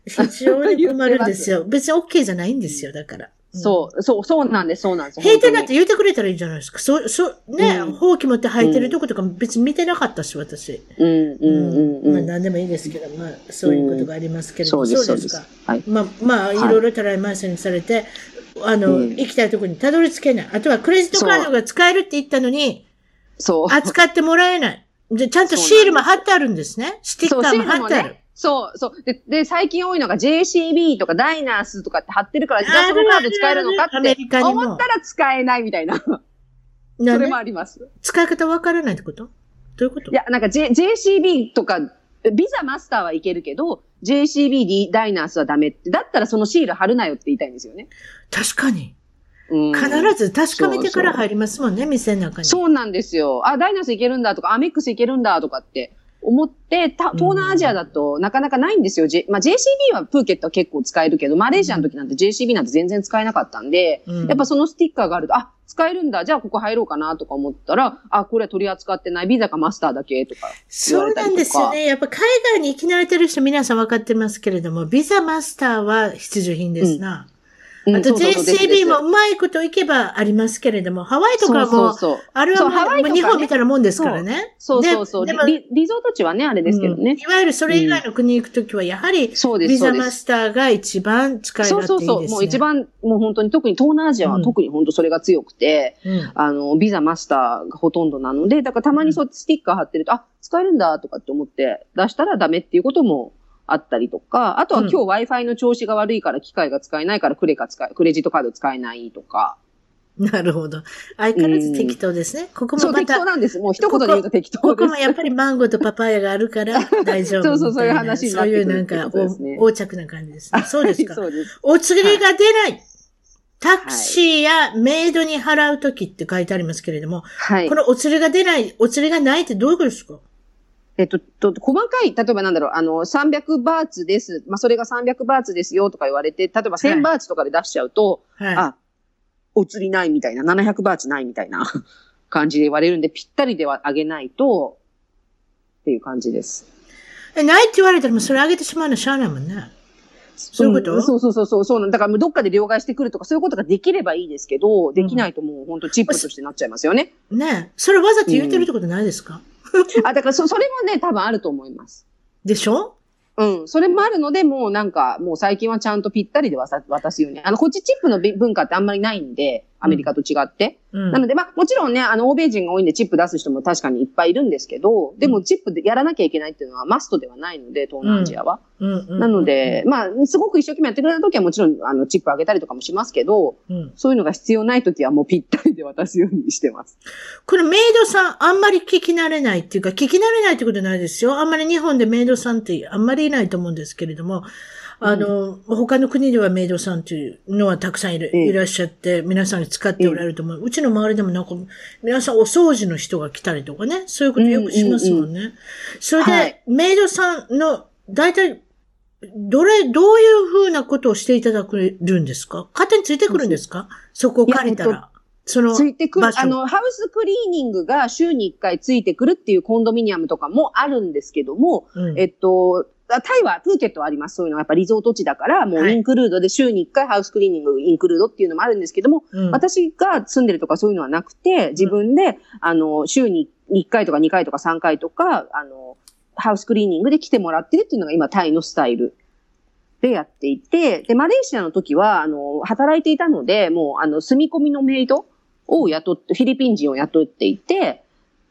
非常に困るんですよ。別に OK じゃないんですよ、だから。うんそう、そう、そうなんです、そうなんです。閉店だっ本て言ってくれたらいいじゃないですか。そう、そう、ね、うんほうき持って履いてるとことか別に見てなかったし、私。うん、うん、うん。まあうん何でもいいですけど、まあそういうことがありますけれども、そうです、そうですか。。はい。まあ、まあ、いろいろたらい回しにされて、あの、うん行きたいところにたどり着けない。あとはクレジットカードが使えるって言ったのに、そう。扱ってもらえない。で、ちゃんとシールも貼ってあるんですね。スティッカーも貼ってある。ね。そう、そう。で、で、最近多いのが JCB とかダイナースとかって貼ってるから、じゃあそのカード使えるのかって思ったら使えないみたいな。なそれもあります。使い方わからないってこと？どういうこと？いや、なんか、J、JCB とか、ビザマスターはいけるけど、JCB ダイナースはダメって。だったらそのシール貼るなよって言いたいんですよね。確かに。うん必ず確かめてから入りますもんね、店の中に。そうなんですよ。あ、ダイナースいけるんだとか、アメックスいけるんだとかって思って、た東南アジアだとなかなかないんですよ。まあ、JCB はプーケットは結構使えるけど、マレーシアの時なんて JCB なんて全然使えなかったんで、うんやっぱそのスティッカーがあると、あ、使えるんだ。じゃあここ入ろうかなとか思ったら、あ、これは取り扱ってない。ビザかマスターだけとか。そうなんですよね。やっぱ海外に行き慣れてる人皆さん分かってますけれども、ビザマスターは必需品ですな。うんあと JCB もうまいこといけばありますけれども、ハワイとかも、そうそうそう。あれはもう日本みたいなもんですからね。そうそうそう。ででもリリゾート地はね、あれですけどうんね。いわゆるそれ以外の国に行くときは、やはり、そうです、ビザ。マスターが一番使いですね。そうそう。もう一番、もう本当に特に東南アジアは特に本当それが強くて、うん。あの、ビザマスターがほとんどなので、だからたまにそうスティッカー貼ってると、あ、使えるんだとかって思って出したらダメっていうこともあったりとか、あとはうん今日 Wi-Fi の調子が悪いから機械が使えないからクレカ使え、クレジットカード使えないとか。なるほど。相変わらず適当ですね。ここそう、もまた適当、なんです。もう一言で言うと適当こ。こもやっぱりマンゴーとパパイヤがあるから大丈夫。そうそうそういう話になってくるそういうなんか横着な感じですね。そうですか。そうです。お釣りが出ない。タクシーやメイドに払うときって書いてありますけれども、はいこ。のお釣りが出ない、お釣りがないってどういうことですか？えっと、と細かい、例えばなんだろう、あの、300バーツです。まあ、それが300バーツですよとか言われて、例えばはい1000バーツとかで出しちゃうと、はい。あ、お釣りないみたいな、700バーツないみたいな 感じで言われるんで、ぴったりではあげないと、っていう感じです。え、ないって言われたらもうそれあげてしまうのしゃあないもんね。そういうこと？んそうそうそうそうそうだからもうどっかで両替してくるとかそういうことができればいいですけど、できないともう本当チップとしてなっちゃいますよね。ねそれわざと言ってるってことないですか、あ、だからそ、それもね、多分あると思います。でしょ？うん。それもあるので、もうなんか、もう最近はちゃんとぴったりで渡渡すように。あの、こっちチップの文化ってあんまりないんで、アメリカと違って。うんなので、まあ、もちろんね、あの、欧米人が多いんでチップ出す人も確かにいっぱいいるんですけど、でもチップでやらなきゃいけないっていうのはマストではないので、東南アジアは。うんうんなので、まあ、すごく一生懸命やってくれた時はもちろん、あの、チップあげたりとかもしますけど、うんそういうのが必要ない時はもうぴったりで渡すようにしてます。このメイドさん、あんまり聞き慣れないっていうか、聞き慣れないってことないですよ。あんまり日本でメイドさんってあんまりいないと思うんですけれども、あの、他の国ではメイドさんっていうのはたくさんいる、ええ。いらっしゃって、皆さんに使っておられると思う。うちの周りでもなんか、皆さんお掃除の人が来たりとかね、そういうことよくしますもんね。それで、はい。メイドさんの、大体、どれ、どういうふうなことをしていただけるんですか？勝手についてくるんですか？そこを借りたら。その、ついてくるあの、ハウスクリーニングが週に1回ついてくるっていうコンドミニアムとかもあるんですけども、うん。えっと、あタイは、プーケットはあります。そういうのはやっぱリゾート地だから、もはい。うインクルードで週に1回ハウスクリーニングインクルードっていうのもあるんですけども、うん。私が住んでるとかそういうのはなくて、自分で、あの、週に1回とか2回とか3回とか、あの、ハウスクリーニングで来てもらってるっていうのが今タイのスタイルでやっていて、で、マレーシアの時は、あの、働いていたので、もう、あの、住み込みのメイドを雇って、フィリピン人を雇っていて、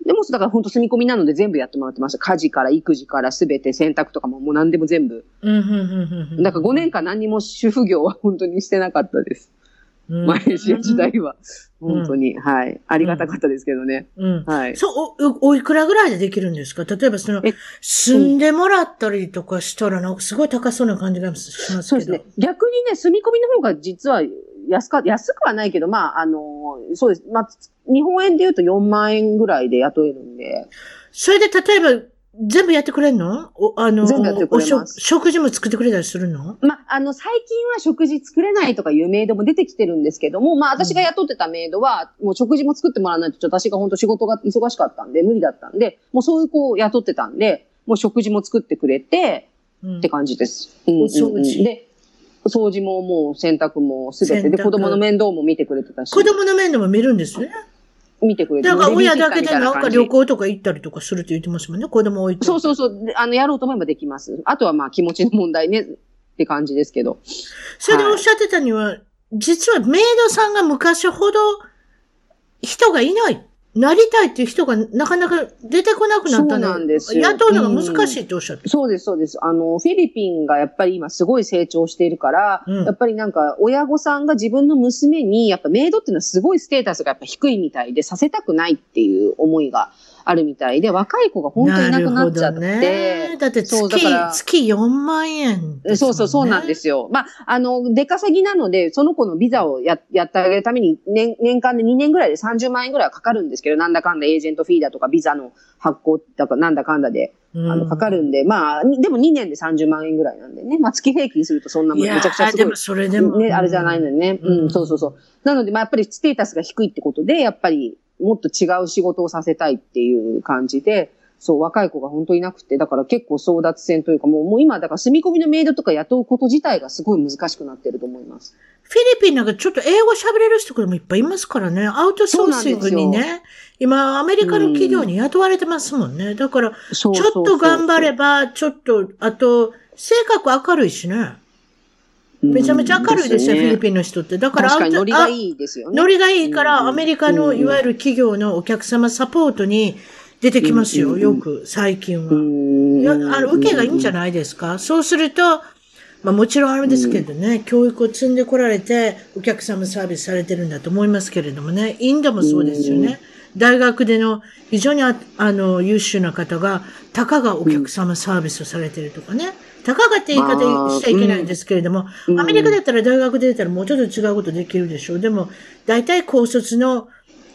でも、だから本当住み込みなので全部やってもらってました。家事から育児からすべて洗濯とかももう何でも全部。うん、うん、うん、うん。だから5年間何にも主婦業は本当にしてなかったです。うんマレーシア時代は。本当に。はい。ありがたかったですけどね。うん。はい。そう、お、おいくらぐらいでできるんですか？例えばそのえ、住んでもらったりとかしたら、なんかすごい高そうな感じがしますけど。そうですね。逆にね、住み込みの方が実は安か、安くはないけど、まあ、あの、そうです。まあ、日本円で言うと4万円ぐらいで雇えるんで。それで例えば、全部やってくれんの？おあの、全部やってくれますお食食事も作ってくれたりするの？まあ、あの、最近は食事作れないとかいうメイドも出てきてるんですけども、まあ、私が雇ってたメイドは、もう食事も作ってもらわないと、ちょっと私が本当仕事が忙しかったんで、無理だったんで、もうそういう子を雇ってたんで、もう食事も作ってくれて、うんって感じです。うんうんうんで、掃除ももう洗濯もすべてで、子供の面倒も見てくれてたし。子供の面倒も見るんですね。見てくれてだから親だけでなんか旅行とか行ったりとかするって言ってますもんね。子供置いて。そうそうそう。であの、やろうと思えばできます。あとはまあ気持ちの問題ねって感じですけど。それでおっしゃってたには、実はメイドさんが昔ほど人がいない。なりたいっていう人がなかなか出てこなくなったそうなんですよ雇うのが難しいっておっしゃってた。そうです、そうです。あの、フィリピンがやっぱり今すごい成長しているから、うんやっぱりなんか親御さんが自分の娘に、やっぱメイドっていうのはすごいステータスがやっぱ低いみたいで、させたくないっていう思いがあるみたいで、若い子が本当にいなくなっちゃって。ね。だって月、そうだから月4万円、。そうそう、そうなんですすよ。まあ、あの、出稼ぎなので、その子のビザをややってあげるために、年、年間で2年ぐらいで30万円ぐらいはかかるんですけど、なんだかんだエージェントフィーだとか、ビザの発行だか、なんだかんだで、あの、かかる。るんで、まあ、にでも2年で30万円ぐらいなんでね。まあ、月平均するとそんなもん、めちゃくちゃすごいーでも。それでも。ね、あれじゃないのにね。うんうん、そうそうそう。なので、まあ、やっぱりステータスが低いってことで、やっぱり、もっと違う仕事をさせたいっていう感じで、そう、若い子が本当いなくて、だから結構争奪戦というか、もう、もう今、だから住み込みのメイドとか雇うこと自体がすごい難しくなってると思います。フィリピンなんかちょっと英語喋れる人もいっぱいいますからね。アウトソーシングにね。今、アメリカの企業に雇われてますもんね。だから、ちょっと頑張れば、ちょっと、あと、性格明るいしね。めちゃめちゃ明るいですよ、フィリン。ピンの人って。だから、確かノリがいいですよね。ノリがいいから、うんアメリカのいわゆる企業のお客様サポートに出てきますよ、うんよく、最近は。あの、受けがいいんじゃないですか？そうすると、まあもちろんあれですけどね、教育を積んでこられて、お客様サービスされてるんだと思いますけれどもね、インドもそうですよね。大学での非常にああの優秀な方が、たかがお客様サービスをされてるとかね。たかがって言い方しちゃいけないんですけれども、うんアメリカだったら大学で出たらもうちょっと違うことできるでしょう。でも、大体高卒の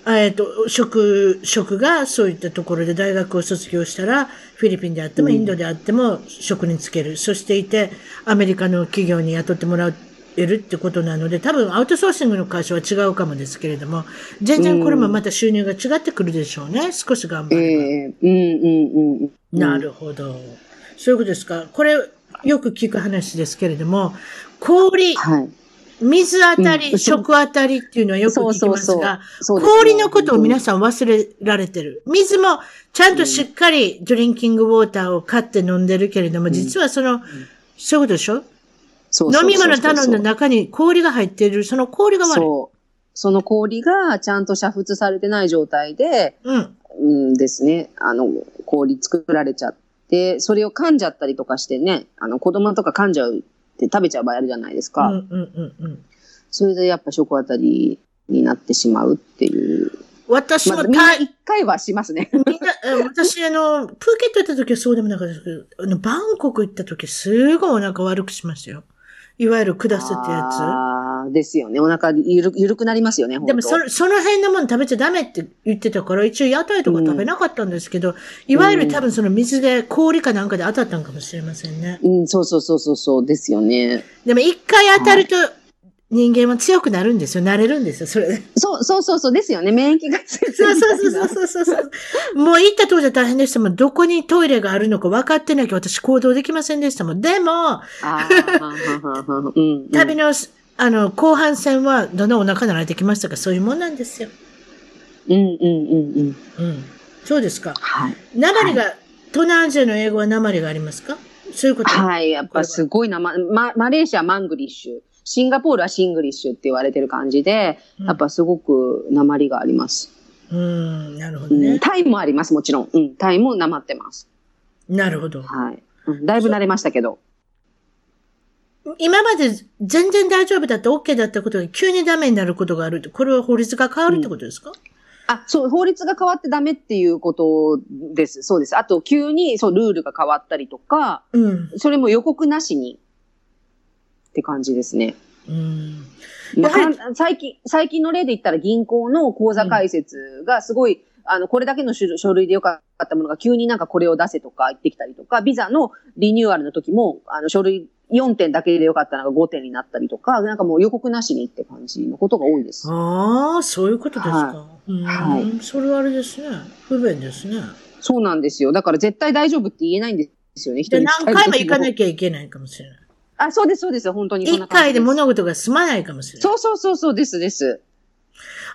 えっ、と、職、職がそういったところで大学を卒業したら、フィリピンであってもインドであっても職に就ける。そしていて、アメリカの企業に雇ってもらう、ってるってことなので、多分アウトソーシングの会社は違うかもですけれども、全然これもまた収入が違ってくるでしょうね。少し頑張れば。ええうんうんうん。なるほど。そういうことですか。これ、よく聞く話ですけれども、氷、はい。水あたり、うん食あたりっていうのはよく聞きますが、そうですね氷のことを皆さん忘れられてる。水もちゃんとしっかりドリンキングウォーターを買って飲んでるけれども、実はその、そういうことでしょ？飲み物頼んだ中に氷が入っている、その氷が悪い。そう。その氷がちゃんと煮沸されてない状態で、うん。うんですね、あの、氷作られちゃって、それを噛んじゃったりとかしてね、あの、子供とか噛んじゃうって食べちゃう場合あるじゃないですか。うんうんうんうん。それでやっぱ食あたりになってしまうっていう。私もまあ、みんなた一回はしますね。みんな、え私、あの、プーケット行った時はそうでもなかったですけど、あの、バンコク行った時、すごいお腹悪くしましたよ。いわゆる下すってやあーですよね。お腹ゆるゆるくなりますよね、つ。でも、そ、その辺のもの食べちゃダメって言ってたから、一応屋台とか食べなかったんですけど、いわゆる多分その水で氷かなんかで当たったんかもしれませんね。うん、そうそうそうそうそうですよね。でも、一回当たると、人間は強くなるんですよ。慣れるんですよ、それで。そうそうそうそうですよね。免疫がついてるそうそうそうそうそうそう。もう行った当時は大変でしたもん。どこにトイレがあるのか分かってなきゃ私行動できませんでしたもん。でも、旅の、あの、後半戦はどんどんお腹慣れてきましたか？ら、そういうもんなんですよ。うんうんうんうん。うん。そうですか。はい。訛りが、東南アジアの英語は訛りがありますか？そういうこと。はい。やっぱすごいな。ま、ま、マレーシアはマングリッシュ。シンガポールはシングリッシュって言われてる感じで、うんやっぱすごく訛りがあります。うん、なるほどうん、ね。タイもあります、もちろん。うん、タイも訛ってます。なるほど。はい。うん、だいぶ慣れましたけど。今まで全然大丈夫だった、OK だったことが急にダメになることがあるって、これは法律が変わるってことですか、あ、そう、法律が変わってダメっていうことです。そうです。あと、急に、そう、ルールが変わったりとか、うん。それも予告なしにって感じですね。うん。最近、最近の例で言ったら銀行の口座開設がすごい、あの、これだけの書書類でよかったものが急になんかこれを出せとか言ってきたりとか、ビザのリニューアルの時も、あの、書類4点だけでよかったのが5点になったりとか、なんかもう予告なしにって感じのことが多いです。ああ、そういうことですか。はうん、はいそれはあれですね。不便ですね。そうなんですよ。だから絶対大丈夫って言えないんですよね。人で、に何回も行かなききゃいけないかもしれない。あ、そうです、そうです。本当に一回で物事が済まないかもしれない。そうそうそうそうです、です。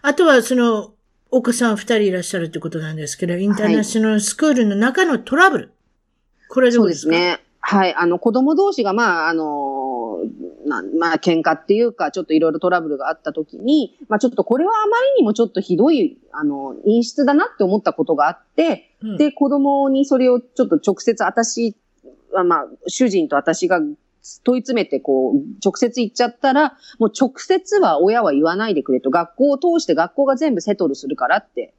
あとは、その、お子さん二人いらっしゃるってことなんですけど、インターナショナルスクールの中のトラブル。これどそううですすね。はい。あの、子供同士が、まあ、あの、なまあ、喧嘩っていうか、ちょっといろいろトラブルがあった時に、まあ、ちょっとこれはあまりにもちょっとひどい、あの、陰湿だなって思ったことがあって、うんで、子供にそれをちょっと直接私は、まあ、主人と私が問い詰めて、こう、直接言っちゃったら、もう直接は親は言わないでくれと、学校を通して学校が全部セトルするからって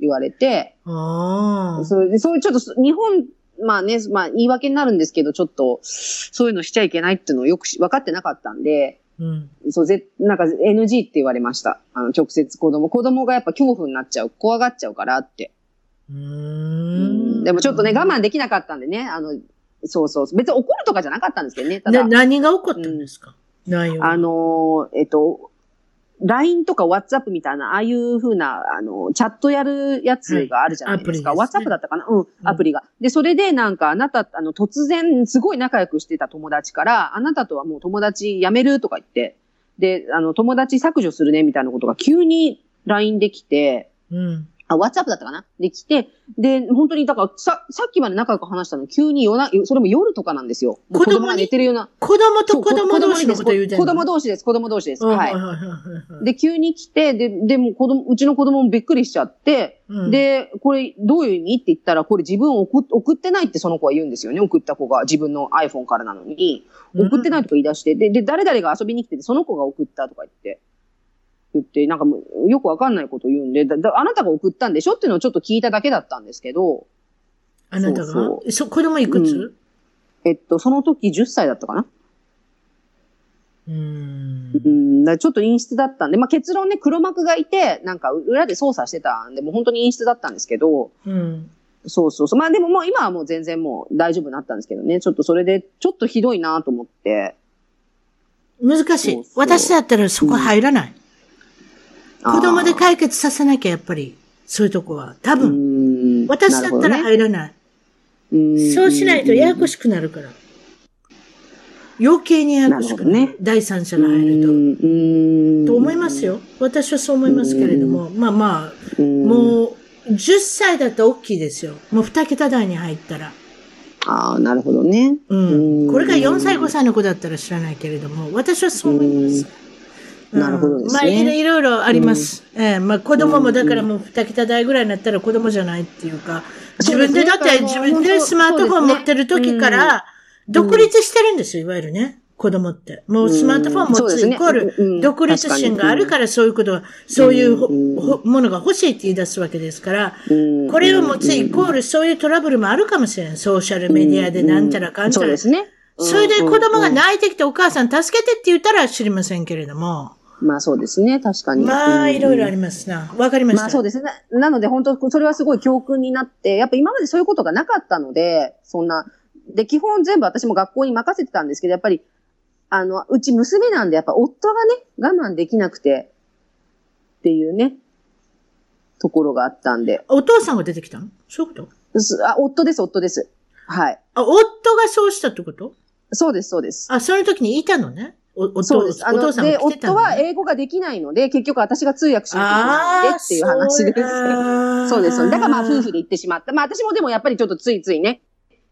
言われて、ああ。それで、そういうちょっと、日本、まあね、まあ言い訳になるんですけど、ちょっと、そういうのしちゃいけないっていうのをよくし分かってなかったんで、うん。そう、ぜ、なんか NG って言われました。あの、直接子供。子供がやっぱ恐怖になっちゃう。怖がっちゃうからって。うんでもちょっとね、我慢できなかったんでね、あの、そうそう。別に怒るとかじゃなかったんですけどね。ただな、、何が起こったんですか、内容が。あのーえっと、LINE とか WhatsApp みたいな、ああいう風な、あの、チャットやるやつがあるじゃないですか。はいアプリですね WhatsApp だったかな？うん、アプリが。で、それでなんか、あなた、あの、突然、すごい仲良くしてた友達から、あなたとはもう友達辞めるとか言って、で、あの、友達削除するね、みたいなことが急に LINE できて、うん。あ、WhatsApp だったかな？できて、で、本当に、だから、さ、さっきまで仲良く話したの、急に夜な、それも夜とかなんですよ。子供が寝てるような。子供と子供同士のこと言うてんの？子供同士です、子供同士です。はい。で、急に来て、で、でも子供、うちの子供もびっくりしちゃって、うん、で、これどういう意味？って言ったら、これ自分送っ送ってないってその子は言うんですよね。送った子が自分の iPhone からなのに、送ってないとか言い出して、で、で、誰々が遊びに来てて、その子が送ったとか言って、言って、なんかもうよくわかんないこと言うんで、だだあなたが送ったんでしょっていうのをちょっと聞いただけだったんですけど、あなたが？そうそ子供いくつ？えっと、その時10歳だったかなうーん。うん、だちょっと陰湿だったんで、まあ、結論ね、黒幕がいて、なんか裏で操作してたんで、もう本当に陰湿だったんですけど、うん。そうそうそう。まあでももう今はもう全然もう大丈夫になったんですけどね。ちょっとそれで、ちょっとひどいなと思って。難しい。私だったらそこ入らない。子供であ解決させなきゃ、やっぱり、そういうとこは。多分、ん私だったら入らない。そうしないとややこししくなるから。余計にややこしくなる。ね第三者が入ると。と思います。よ。私はそう思いますけれども。まあまあ、うんもう、10歳だと大きいですよ。もう2桁台に入ったら。ああ、なるほどね。うん。うんこれが4歳、5歳の子だったら知らないけれども、私はそう思います。うんなるほどですねまあ、いろいろあります。ええまあ、子供もだからもう2桁台ぐらいになったら子供じゃないっていうか、自分で、だって自分でスマートフォン持ってる時から、独立してるんですよ、いわゆるね。子供って。もうスマートフォン持つイコール、うん独立心があるからそういうことが、そういうものが欲しいって言い出すわけですから、うんこれを持つイコールそういうトラブルもあるかもしれない。ソーシャルメディアでなんちゃらかんちゃらそうで。すね。それで子供がい。泣いてきてお母さん助けてって言ったら知りませんけれども。まあそうですね、確かに。まあ、うんいろいろありますな。わかりました。まあそうですね。ななので本当、それはすごい教訓になって、やっぱ今までそういうことがなかったので、そんな、で、基本全部私も学校に任せてたんですけど、やっぱり、あの、うち娘なんで、やっぱ夫がね、我慢できなくて、っていうね、ところがあったんで。お父さんが出てきたの？そういうこと？すあ、夫です、夫です。はい。あ、夫がそうしたってこと？そうです、そうです。あ、その時にいたのねおそうです。あの、お父さんで、夫はね、英語ができないので、結局私が通訳しなきゃいけないんでっていう話です。そうです。だからまあ夫婦でで行ってしまった。まあ私もでもやっぱりちょっとついついね、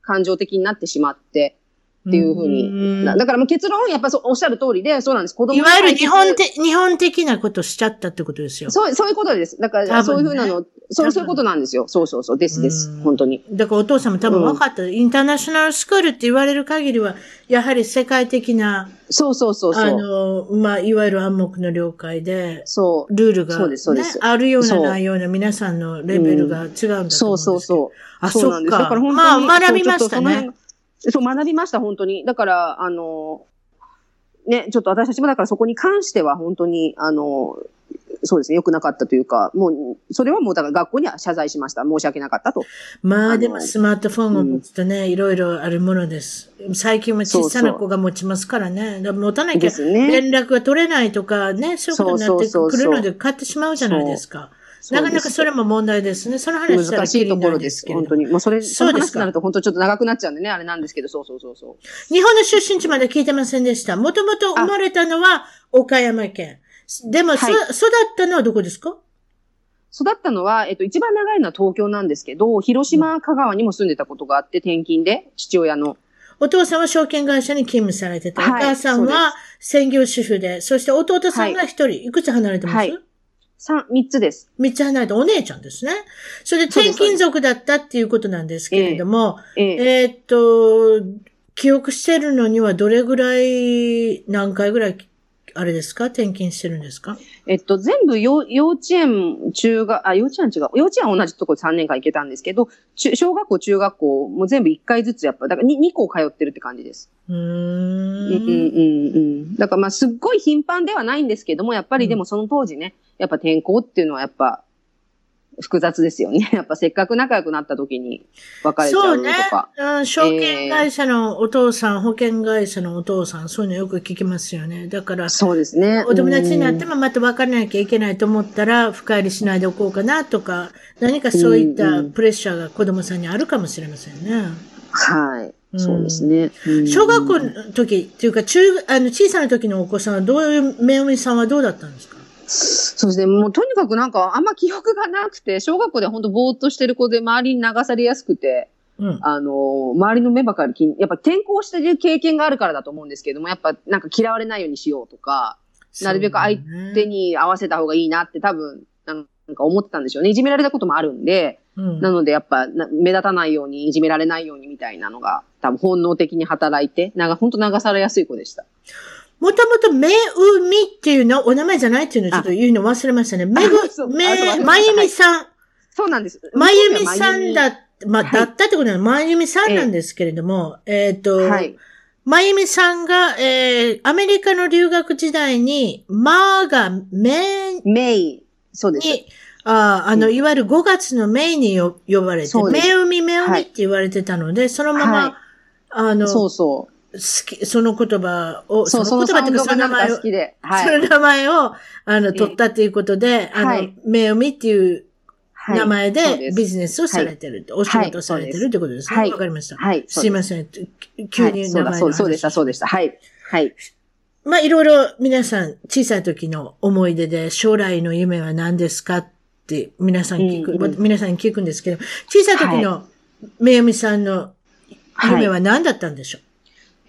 感情的になってしまってっていうふうに。なだからもう結論やっぱそうおっしゃる通りで、そうなんです。子供いわゆる日本的的、日本的なことしちゃったってことですよ。そう、そういうことです。だか多分ねらそういうふうなの、そう、そういうことなんですよ。そうそうそう。ですですうん。本当に。だからお父さんも多分分かった。インターナショナルスクールって言われる限りは、やはり世界的な、そうそうそうそあう。の、まあ、いわゆる暗黙の了解で、そう。ルールが、ねそうですそうですあるようなないような皆さんのレベルが違うんだと思うんですけど。そうそうそう。あ、そうなんです。だ。から本当に。まあ、学びましたね。そう学びました、本当に。だから、あの、ね、ちょっと私たちもだからそこに関しては本当に、あの、そうですね、良くなかったというか、もう、それはもうだから学校には謝罪しました。申し訳なかったと。まあでもスマートフォンを持つとね、いろいろあるものです。最近は小さな子が持ちますからね。だから持たなきゃ。連絡が取れないとかね、そういうことになってそうそうそうそうくるので買ってしまうじゃないですか。なかなかそれも問題ですね。その話難しいところです。けれど本当に。もうそれ、そのそうですか話になると本当ちょっと長くなっちゃうんでね、あれなんですけど、そうそうそうそう。日本の出身地まで聞いてませんでした。もともと生まれたのは岡山県。でも、はいそ育ったのはどこですか？育ったのは、えっと、一番長いのは東京なんですけど、広島、香川にも住んでたことがあって、転勤で、父親の。お父さんは証券会社に勤務されてて、はいお母さんは専業主婦で、そして弟さんが一人、い、くつ離れてます、はい三、三つです。三つ離れたお姉ちゃんですね。それで転勤族だったっていうことなんですけれども、えええーっと、記憶してるのにはどれぐらい、何回ぐらい、あれですか？転勤してるんですか？えっと、全部幼幼稚園、中学、あ、幼稚園違う。幼稚園は同じとこ3年間行けたんですけど、中小学校、中学校も全部1回ずつやっぱ、だから 2, 2校通ってるって感じです。うーん。うんうんうんうん。だからまあすっごい頻繁ではないんですけども、やっぱりでもその当時ね、やっぱ転校っていうのはやっぱ複雑ですよね。やっぱせっかく仲良くなった時に別れちゃそうねうのとか。。うん、証券会社のお父さん、保険会社のお父さん、そういうのよく聞きますよね。だから、そうですね。お友達になっても。もまた別れなきゃいけないと思ったら、深入りしないでおこうかなとか、何かそういったプレッシャーが子供さんにあるかもしれませんね。はい。うんそうですね。うん小学校の時っていうか、中、あの、小さな時のお子さんはどういう、めおみさんはどうだったんですか？そうですね。もうとにかくなんかあんま記憶がなくて、小学校で本当ぼーっとしてる子で周りに流されやすくて、うん。あの、周りの目ばかり気に、やっぱ転校してる経験があるからだと思うんですけども、やっぱなんか嫌われないようにしようとか、なるべく相手に合わせた方がいいなって多分、なんか思ってたんでしょうね。いじめられたこともあるんで、うん、なのでやっぱな目立たないように、いじめられないようにみたいなのが、多分本能的に働いて、なんか本当流されやすい子でした。もともと、めうみっていうの、お名前じゃないっていうのをちょっと言うの忘れましたね。めぐめまゆみさん。そうなんです。まゆみさんだ、まだったってことなの、まゆみさんなんですけれども、えっ、と、はい。まゆみさんが、えー、アメリカの留学時代に、まーがめメイ、そうです。に、ああの、うんいわゆる5月のメイによ呼ばれて、めうみめうみはいって言われてたので、そのまま、はいあの、そうそう。好き、その言葉を、そう、その言葉っていうかその名前を好、きで。はい。その名前を、あの、取ったっていうことで、あの、はいめよみっていうはい名前ですビジネスをされてるって、お仕事をされてるってことですね。わ、はいかりました。はい。すいません。急はいにそうだ、そうそうでした、そうでした。はい。はい。まあ、いろいろ皆さん小さい時の思い出で将来の夢は何ですかって皆さん聞く、うんうん皆さんに聞くんですけど、小さい時のめよみさんの夢は何だったんでしょう、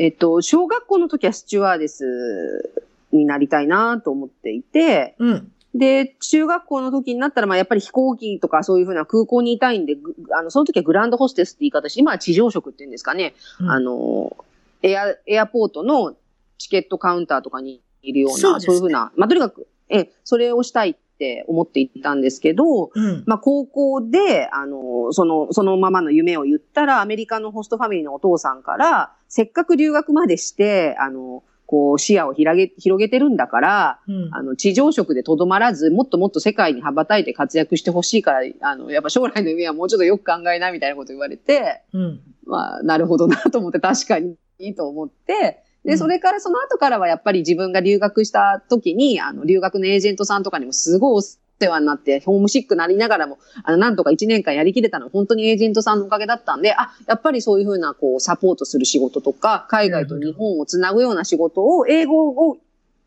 えっと、小学校の時はスチュワーデスになりたいなと思っていて、うん。で、中学校の時になったら、まあやっぱり飛行機とかそういうふうな空港にいたいんで、ぐあの、その時はグランドホステスって言い方して、今は地上職って言うんですかね。うんあの、エア、エアポートのチケットカウンターとかにいるような、そうねいうふうな、まあとにかく、え、それをしたいって思っていたんですけど、うん。まあ、高校で、あの、その、そのままの夢を言ったら、アメリカのホストファミリーのお父さんから、せっかく留学までして、あの、こう、視野を広げ、広げてるんだから、うんあの、地上職でとどまらず、もっともっと世界に羽ばたいて活躍してほしいから、あの、やっぱ将来の夢はもうちょっとよく考えな、みたいなこと言われて、うん。まあ、なるほどなと思って、確かにいいと思って、で、うんそれからその後からはやっぱり自分が留学した時に、あの、留学のエージェントさんとかにもすごいお世話になって、ホームシックなりながらも、あの、なんとか1年間やりきれたのは本当にエージェントさんのおかげだったんで、あ、やっぱりそういうふうな、こう、サポートする仕事とか、海外と日本をつなぐような仕事を、英語を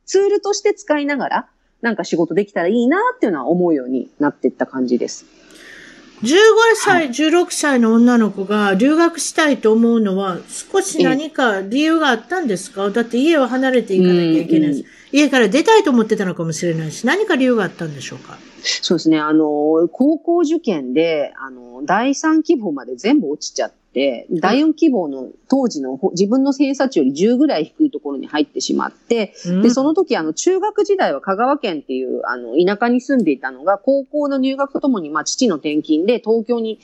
ツールとして使いながら、なんか仕事できたらいいなっていうのは思うようになっていった感じです。15歳、16歳の女の子が留学したいと思うのは、少し何か理由があったんですか？だって家を離れていかなきゃいけないし、家から出たいと思ってたのかもしれないし、何か理由があったんでしょうか？そうですね。あの、高校受験で、あの、第3希望まで全部落ちちゃって、第4希望の当時のほ自分の偏差値より10ぐらい低いところに入ってしまって、で、その、の時、あの、中学時代は香川県っていう、あの、田舎に住んでいたのが、高校の入学とともに、まあ、父の転勤で東京に引っ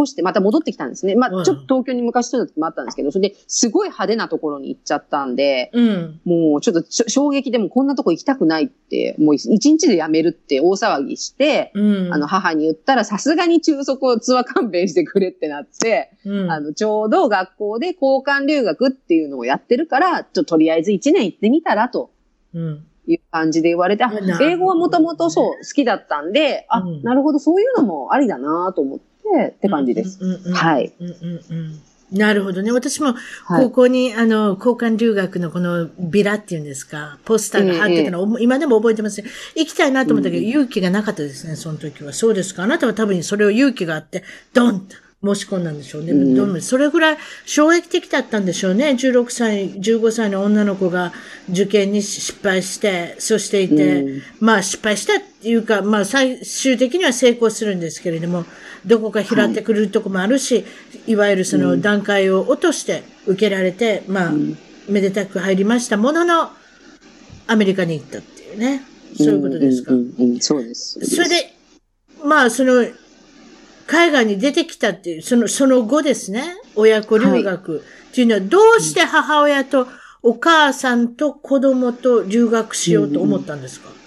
越して、また戻ってきたんですね。まうんあ、ちょっと東京に昔住んだ時もあったんですけど、それで、すごい派手なところに行っちゃったんで、うん。もうちょっと衝撃でもうこんなとこ行きたくないって、もう一日で辞めるって大騒ぎして、うん。あの、母に言ったら、さすがに中足をツアー勘弁してくれってなって、うん、あの、ちょうど学校で交換留学っていうのをやってるから、ちょっととりあえず1年行ってみたらとうん。いう感じで言われて、英語はもともとそう、好きだったんで、あ、うんなるほど、そういうのもありだなと思って、って感じです。うんうんうんはい。うんうんうんなるほどね。私もはい高校に、あの、交換留学のこのビラっていうんですか、ポスターが貼ってたの、今でも覚えてます。行きたいなと思ったけど、勇気がなかったですね、その時は。そうですか。あなたは多分それを勇気があって、ドンと申し込んだんでしょうね。うんそれぐらい衝撃的だったんでしょうね。16歳、15歳の女の子が受験に失敗して、そしていて、うんまあ失敗したっていうか、まあ最終的には成功するんですけれども、どこか拾ってくるとこもあるし、い、わゆるその段階を落として受けられて、まあ、めでたく入りましたものの、アメリカに行ったっていうね。そういうことですか。うんうんうんうんそうです。それで、まあその、海外に出てきたっていう、その、その後ですね、親子留学。っていうのは、どうして母親とお母さんと子供と留学しようと思ったんですか、そう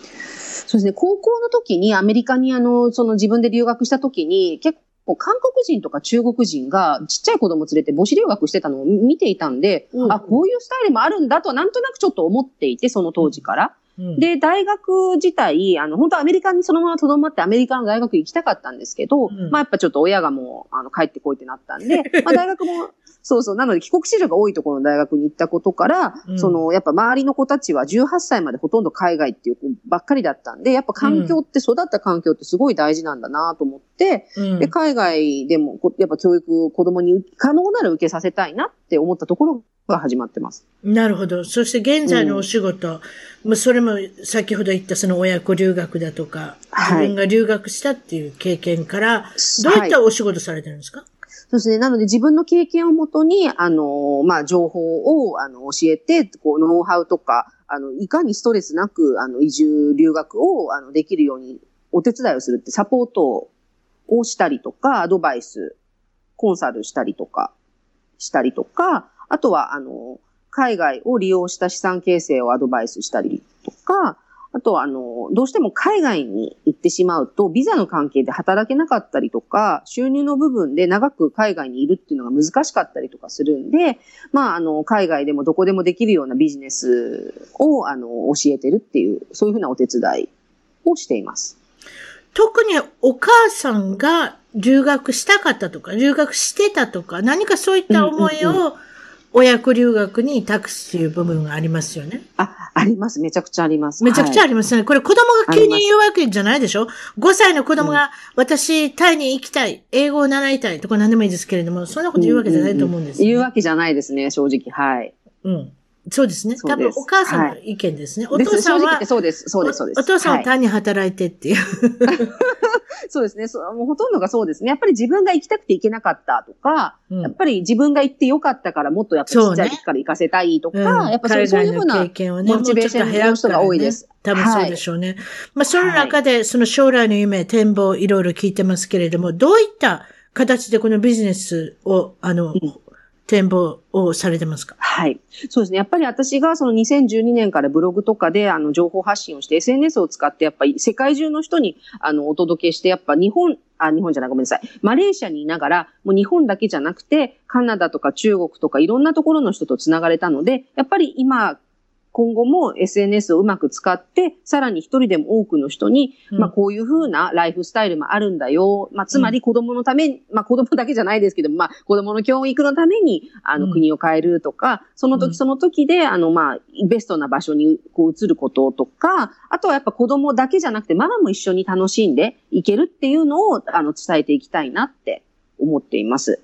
ですね、高校の時にアメリカにあの、その自分で留学した時に、結構韓国人とか中国人がちっちゃい子供連れて母子留学してたのを見ていたんで、うん。あ、こういうスタイルもあるんだとはなんとなくちょっと思っていて、その当時から。うん、で、大学自体、あの、本当はアメリカにそのまま留まってアメリカの大学行きたかったんですけど、うん。まあやっぱちょっと親がもう、あの、帰ってこいってなったんで、まあ大学も、そうそう、なので帰国子女が多いところの大学に行ったことから、うん。その、やっぱ周りの子たちは18歳までほとんど海外っていう子ばっかりだったんで、やっぱ環境って、育った環境ってすごい大事なんだなと思って、うん。で、海外でもこ、やっぱ教育を子供に可能なら受けさせたいなって思ったところが始まってます。なるほど。そして現在のお仕事、まあそれも先ほど言ったその親子留学だとか、はい自分が留学したっていう経験から、どういったお仕事されてるんですか、そうですね。なので自分の経験をもとに、あの、まあ、情報を、あの、教えて、こう、ノウハウとか、あの、いかにストレスなく、あの、移住、留学を、あの、できるように、お手伝いをするって、サポートをしたりとか、アドバイス、コンサルしたりとか、したりとか、あとは、あの、海外を利用した資産形成をアドバイスしたりとか、あとは、あの、どうしても海外に行ってしまうと、ビザの関係で働けなかったりとか、収入の部分で長く海外にいるっていうのが難しかったりとかするんで、まあ、あの、海外でもどこでもできるようなビジネスを、あの、教えてるっていう、そういうふうなお手伝いをしています。特にお母さんが留学したかったとか、留学してたとか、何かそういった思いを親子留学に託すっていう部分がありますよね。あ、あります。めちゃくちゃあります。めちゃくちゃありますね。はい、これ子供が急に言うわけじゃないでしょ ?5 歳の子供が、私、タイに行きたい、英語を習いたいとか何でもいいですけれども、そんなこと言うわけじゃないと思うんです、ね言うわけじゃないですね、正直。はい。うん。そうですね。多分お母さんの意見ですね。はい、お父さんは、そうです、そうです、そうです。お父さんは単に働いてっていう。そうですねそ。もうほとんどがそうですね。やっぱり自分が行きたくて行けなかったとか、うん、やっぱり自分が行ってよかったからもっとやっぱちっちゃい時から行かせたいとか、ねうん、やっぱそういうふうなモチベーションの人が多いです。多分そうでしょうね。はい、まあ、その中で、その将来の夢、展望、いろいろ聞いてますけれども、どういった形でこのビジネスを、あの、うん展望をされてますか？はい。そうですね。やっぱり私がその2012年からブログとかであの情報発信をして SNS を使ってやっぱり世界中の人にあのお届けしてやっぱ日本、あ、日本じゃないごめんなさい。マレーシアにいながらもう日本だけじゃなくてカナダとか中国とかいろんなところの人と繋がれたのでやっぱり今今後も SNS をうまく使って、さらに一人でも多くの人に、うん、まあこういうふうなライフスタイルもあるんだよ。まあつまり子供のために、まあ子供だけじゃないですけどまあ子供の教育のために、あの国を変えるとか、その時その時で、あのまあベストな場所にこう移ることとか、あとはやっぱ子供だけじゃなくてママも一緒に楽しんでいけるっていうのを、あの伝えていきたいなって思っています。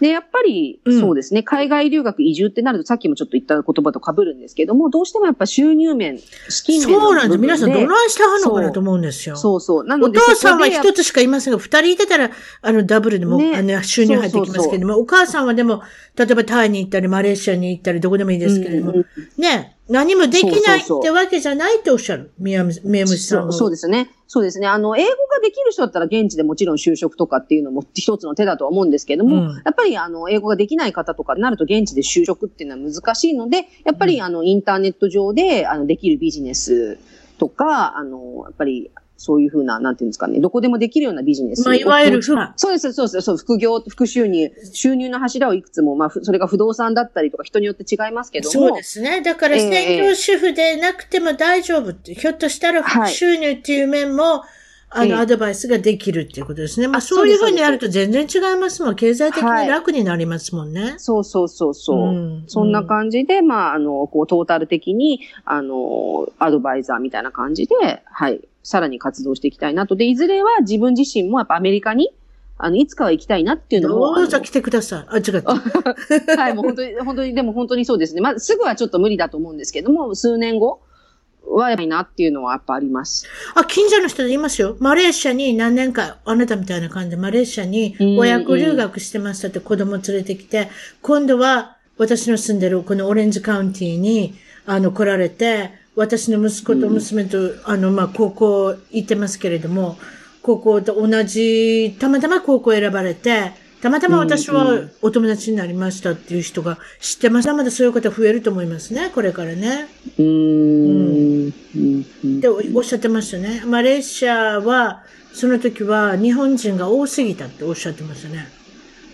で、やっぱり、そうですね、うん、海外留学移住ってなると、さっきもちょっと言った言葉と被るんですけども、どうしてもやっぱ収入面、資金面そうなんです。皆さんどないしてはんのかなと思うんですよ。そうそうなのでお父さんは一つしかいませんが、二人いてたら、あの、ダブルでも、ね、あの収入入ってきますけれども、お母さんはでも、例えばタイに行ったり、マレーシアに行ったり、どこでもいいですけれども、うんうん、ね、何もできないってわけじゃないっておっしゃる。宮虫さんは。そうですね。そうですね。あの、英語ができる人だったら現地でもちろん就職とかっていうのも一つの手だとは思うんですけども、うん、やっぱりあの、英語ができない方とかになると現地で就職っていうのは難しいので、やっぱりあの、インターネット上であの、できるビジネスとか、あの、やっぱりそういうふうな、なんていうんですかね、どこでもできるようなビジネス。まあ、いわゆる、そうです、そうです、そう副業、副収入、収入の柱をいくつも、まあ、それが不動産だったりとか、人によって違いますけども。そうですね。だから、専業主婦でなくても大丈夫って、えー、ひょっとしたら副収入っていう面も、はいあの、アドバイスができるっていうことですね。まあ、そういうふうにやると全然違いますもん。経済的に楽になりますもんね。はい、そうそうそうそう、うん。そんな感じで、まあ、あの、こう、トータル的に、あの、アドバイザーみたいな感じで、はい、さらに活動していきたいなと。で、いずれは自分自身もやっぱアメリカに、あの、いつかは行きたいなっていうのも。どうぞ来てください。あ、違った。はい、もう本当に、本当に、でも本当にそうですね。まあ、すぐはちょっと無理だと思うんですけども、数年後、はやばいなっていうのはやっぱあります。あ、近所の人でいますよ。マレーシアに何年か、あなたみたいな感じでマレーシアに親子留学してましたって子供連れてきて、今度は私の住んでるこのオレンジカウンティに、あの、来られて、私の息子と娘と、あの、まあ、高校行ってますけれども、高校と同じ、たまたま高校選ばれて、たまたま私はお友達になりましたっていう人が知ってます。まだそういう方増えると思いますね、これからね。うん。で、おっしゃってましたね。マレーシアは、その時は日本人が多すぎたっておっしゃってましたね。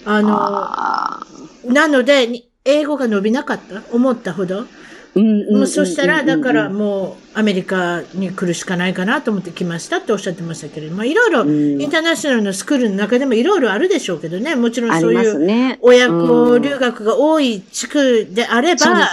あの、あなので、英語が伸びなかった思ったほど。もうそしたら、だからもうアメリカに来るしかないかなと思って来ましたっておっしゃってましたけれども、いろいろインターナショナルのスクールの中でもいろいろあるでしょうけどね、もちろんそういう親子留学が多い地区であれば、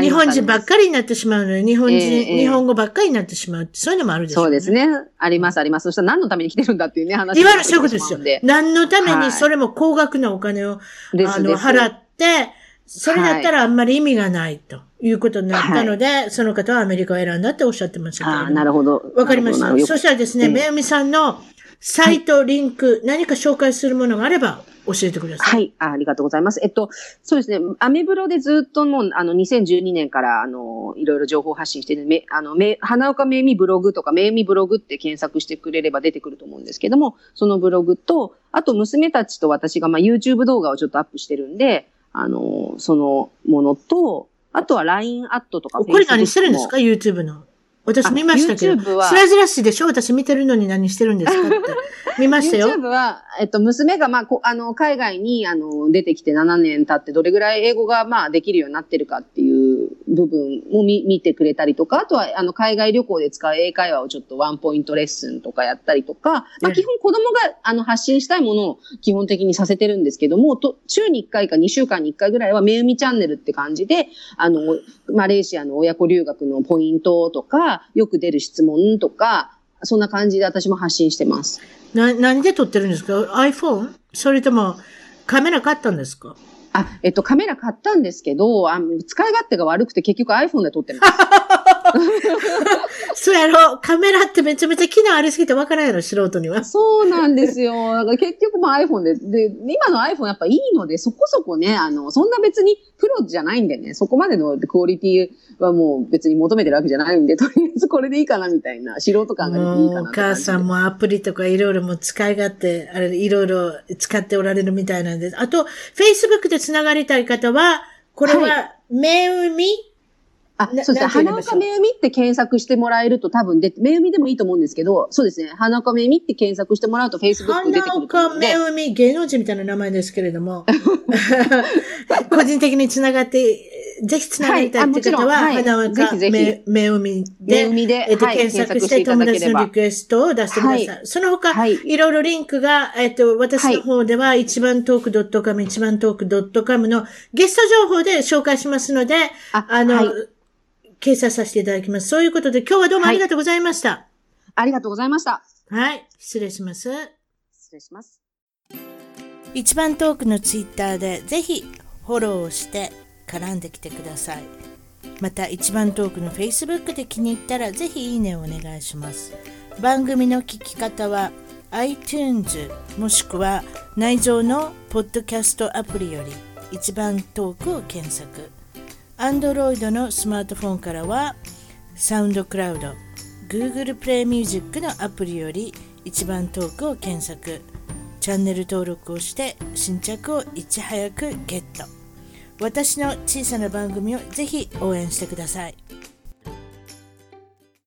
日本人ばっかりになってしまうのに、日本人、日本語ばっかりになってしまうそういうのもあるでしょう、そうですね。あります、あります。そしたら何のために来てるんだっていうね、話。いわゆるそういうことですよ。何のためにそれも高額なお金を、あの、払って、それだったらあんまり意味がないと。いうことになったので、はい、その方はアメリカを選んだっておっしゃってましたけど。あなるほど。わかりました？そしたらですね、めよみさんのサイト、リンク、はい、何か紹介するものがあれば教えてください。はいあ。ありがとうございます。えっと、そうですね、アメブロでずっともう、あの、2012年から、あの、いろいろ情報発信してる、め、あの、め、花岡めいみブログとか、めいみブログって検索してくれれば出てくると思うんですけども、そのブログと、あと娘たちと私が、まあ、YouTube 動画をちょっとアップしてるんで、あの、そのものと、あとは LINE アットとか。これ何してるんですか ?YouTube の。私見ましたけど。YouTube はスラジラシでしょ私見てるのに何してるんですかって。見ましたよ。YouTube は、えっと、娘が、まあ、こあの、海外に、あの、出てきて7年経って、どれぐらい英語が、まあ、できるようになってるかっていう部分も見見てくれたりとか、あとは、あの、海外旅行で使う英会話をちょっとワンポイントレッスンとかやったりとか、まあ、ええ基本子供が、あの、発信したいものを基本的にさせてるんですけども、と、週に1回か2週間に1回ぐらいは、めうみチャンネルって感じで、あの、マレーシアの親子留学のポイントとか、よく出る質問とか、そんな感じで私も発信してます。な、何で撮ってるんですか ?iPhone? それともカメラ買ったんですか？あ、えっと、カメラ買ったんですけど、あ使い勝手が悪くて結局 iPhone で撮ってます。そうやろカメラってめちゃめちゃ機能ありすぎてわからんやろ素人には。そうなんですよ。だから結局も iPhone で、で、今の iPhone やっぱいいので、そこそこね、あの、そんな別にプロじゃないんでね、そこまでのクオリティはもう別に求めてるわけじゃないんで、とりあえずこれでいいかなみたいな、素人感が出ていいかなお母さんもアプリとかいろいろもう使い勝手、あれ、いろいろ使っておられるみたいなんです。あと、Facebook でつながりたい方は、これは、はめうみあ、なそうですね。花岡めゆみって検索してもらえると多分で、めゆみでもいいと思うんですけど、そうですね。花岡めゆみって検索してもらうと Facebook 出てくると思花岡め。うみ、芸能人みたいな名前ですけれども、個人的につながって、ぜひつながりたいって方は、はい花岡めめうみで、で、えっと、はい、検索して友達のリ。クエストを出してください。はその他、はいいろいろリンクが、えっと、私の方では、一番トーク .com、一番トーク .com のゲスト情報で紹介しますので、ああの、はい掲載させていただきます。そういうことで、今日はどうもありがとうございました。ありがとうございました。はい、失礼します。失礼します。一番トークのツイッターでぜひフォローをして絡んできてくださいまた一番トークの Facebook で気に入ったらぜひいいねをお願いします番組の聞き方は iTunes もしくは内蔵のポッドキャストアプリより一番トークを検索 Android のスマートフォンからはサウンドクラウド Google プレイミュージックのアプリより一番トークを検索。チャンネル登録をして新着をいち早くゲット。私の小さな番組をぜひ応援してください。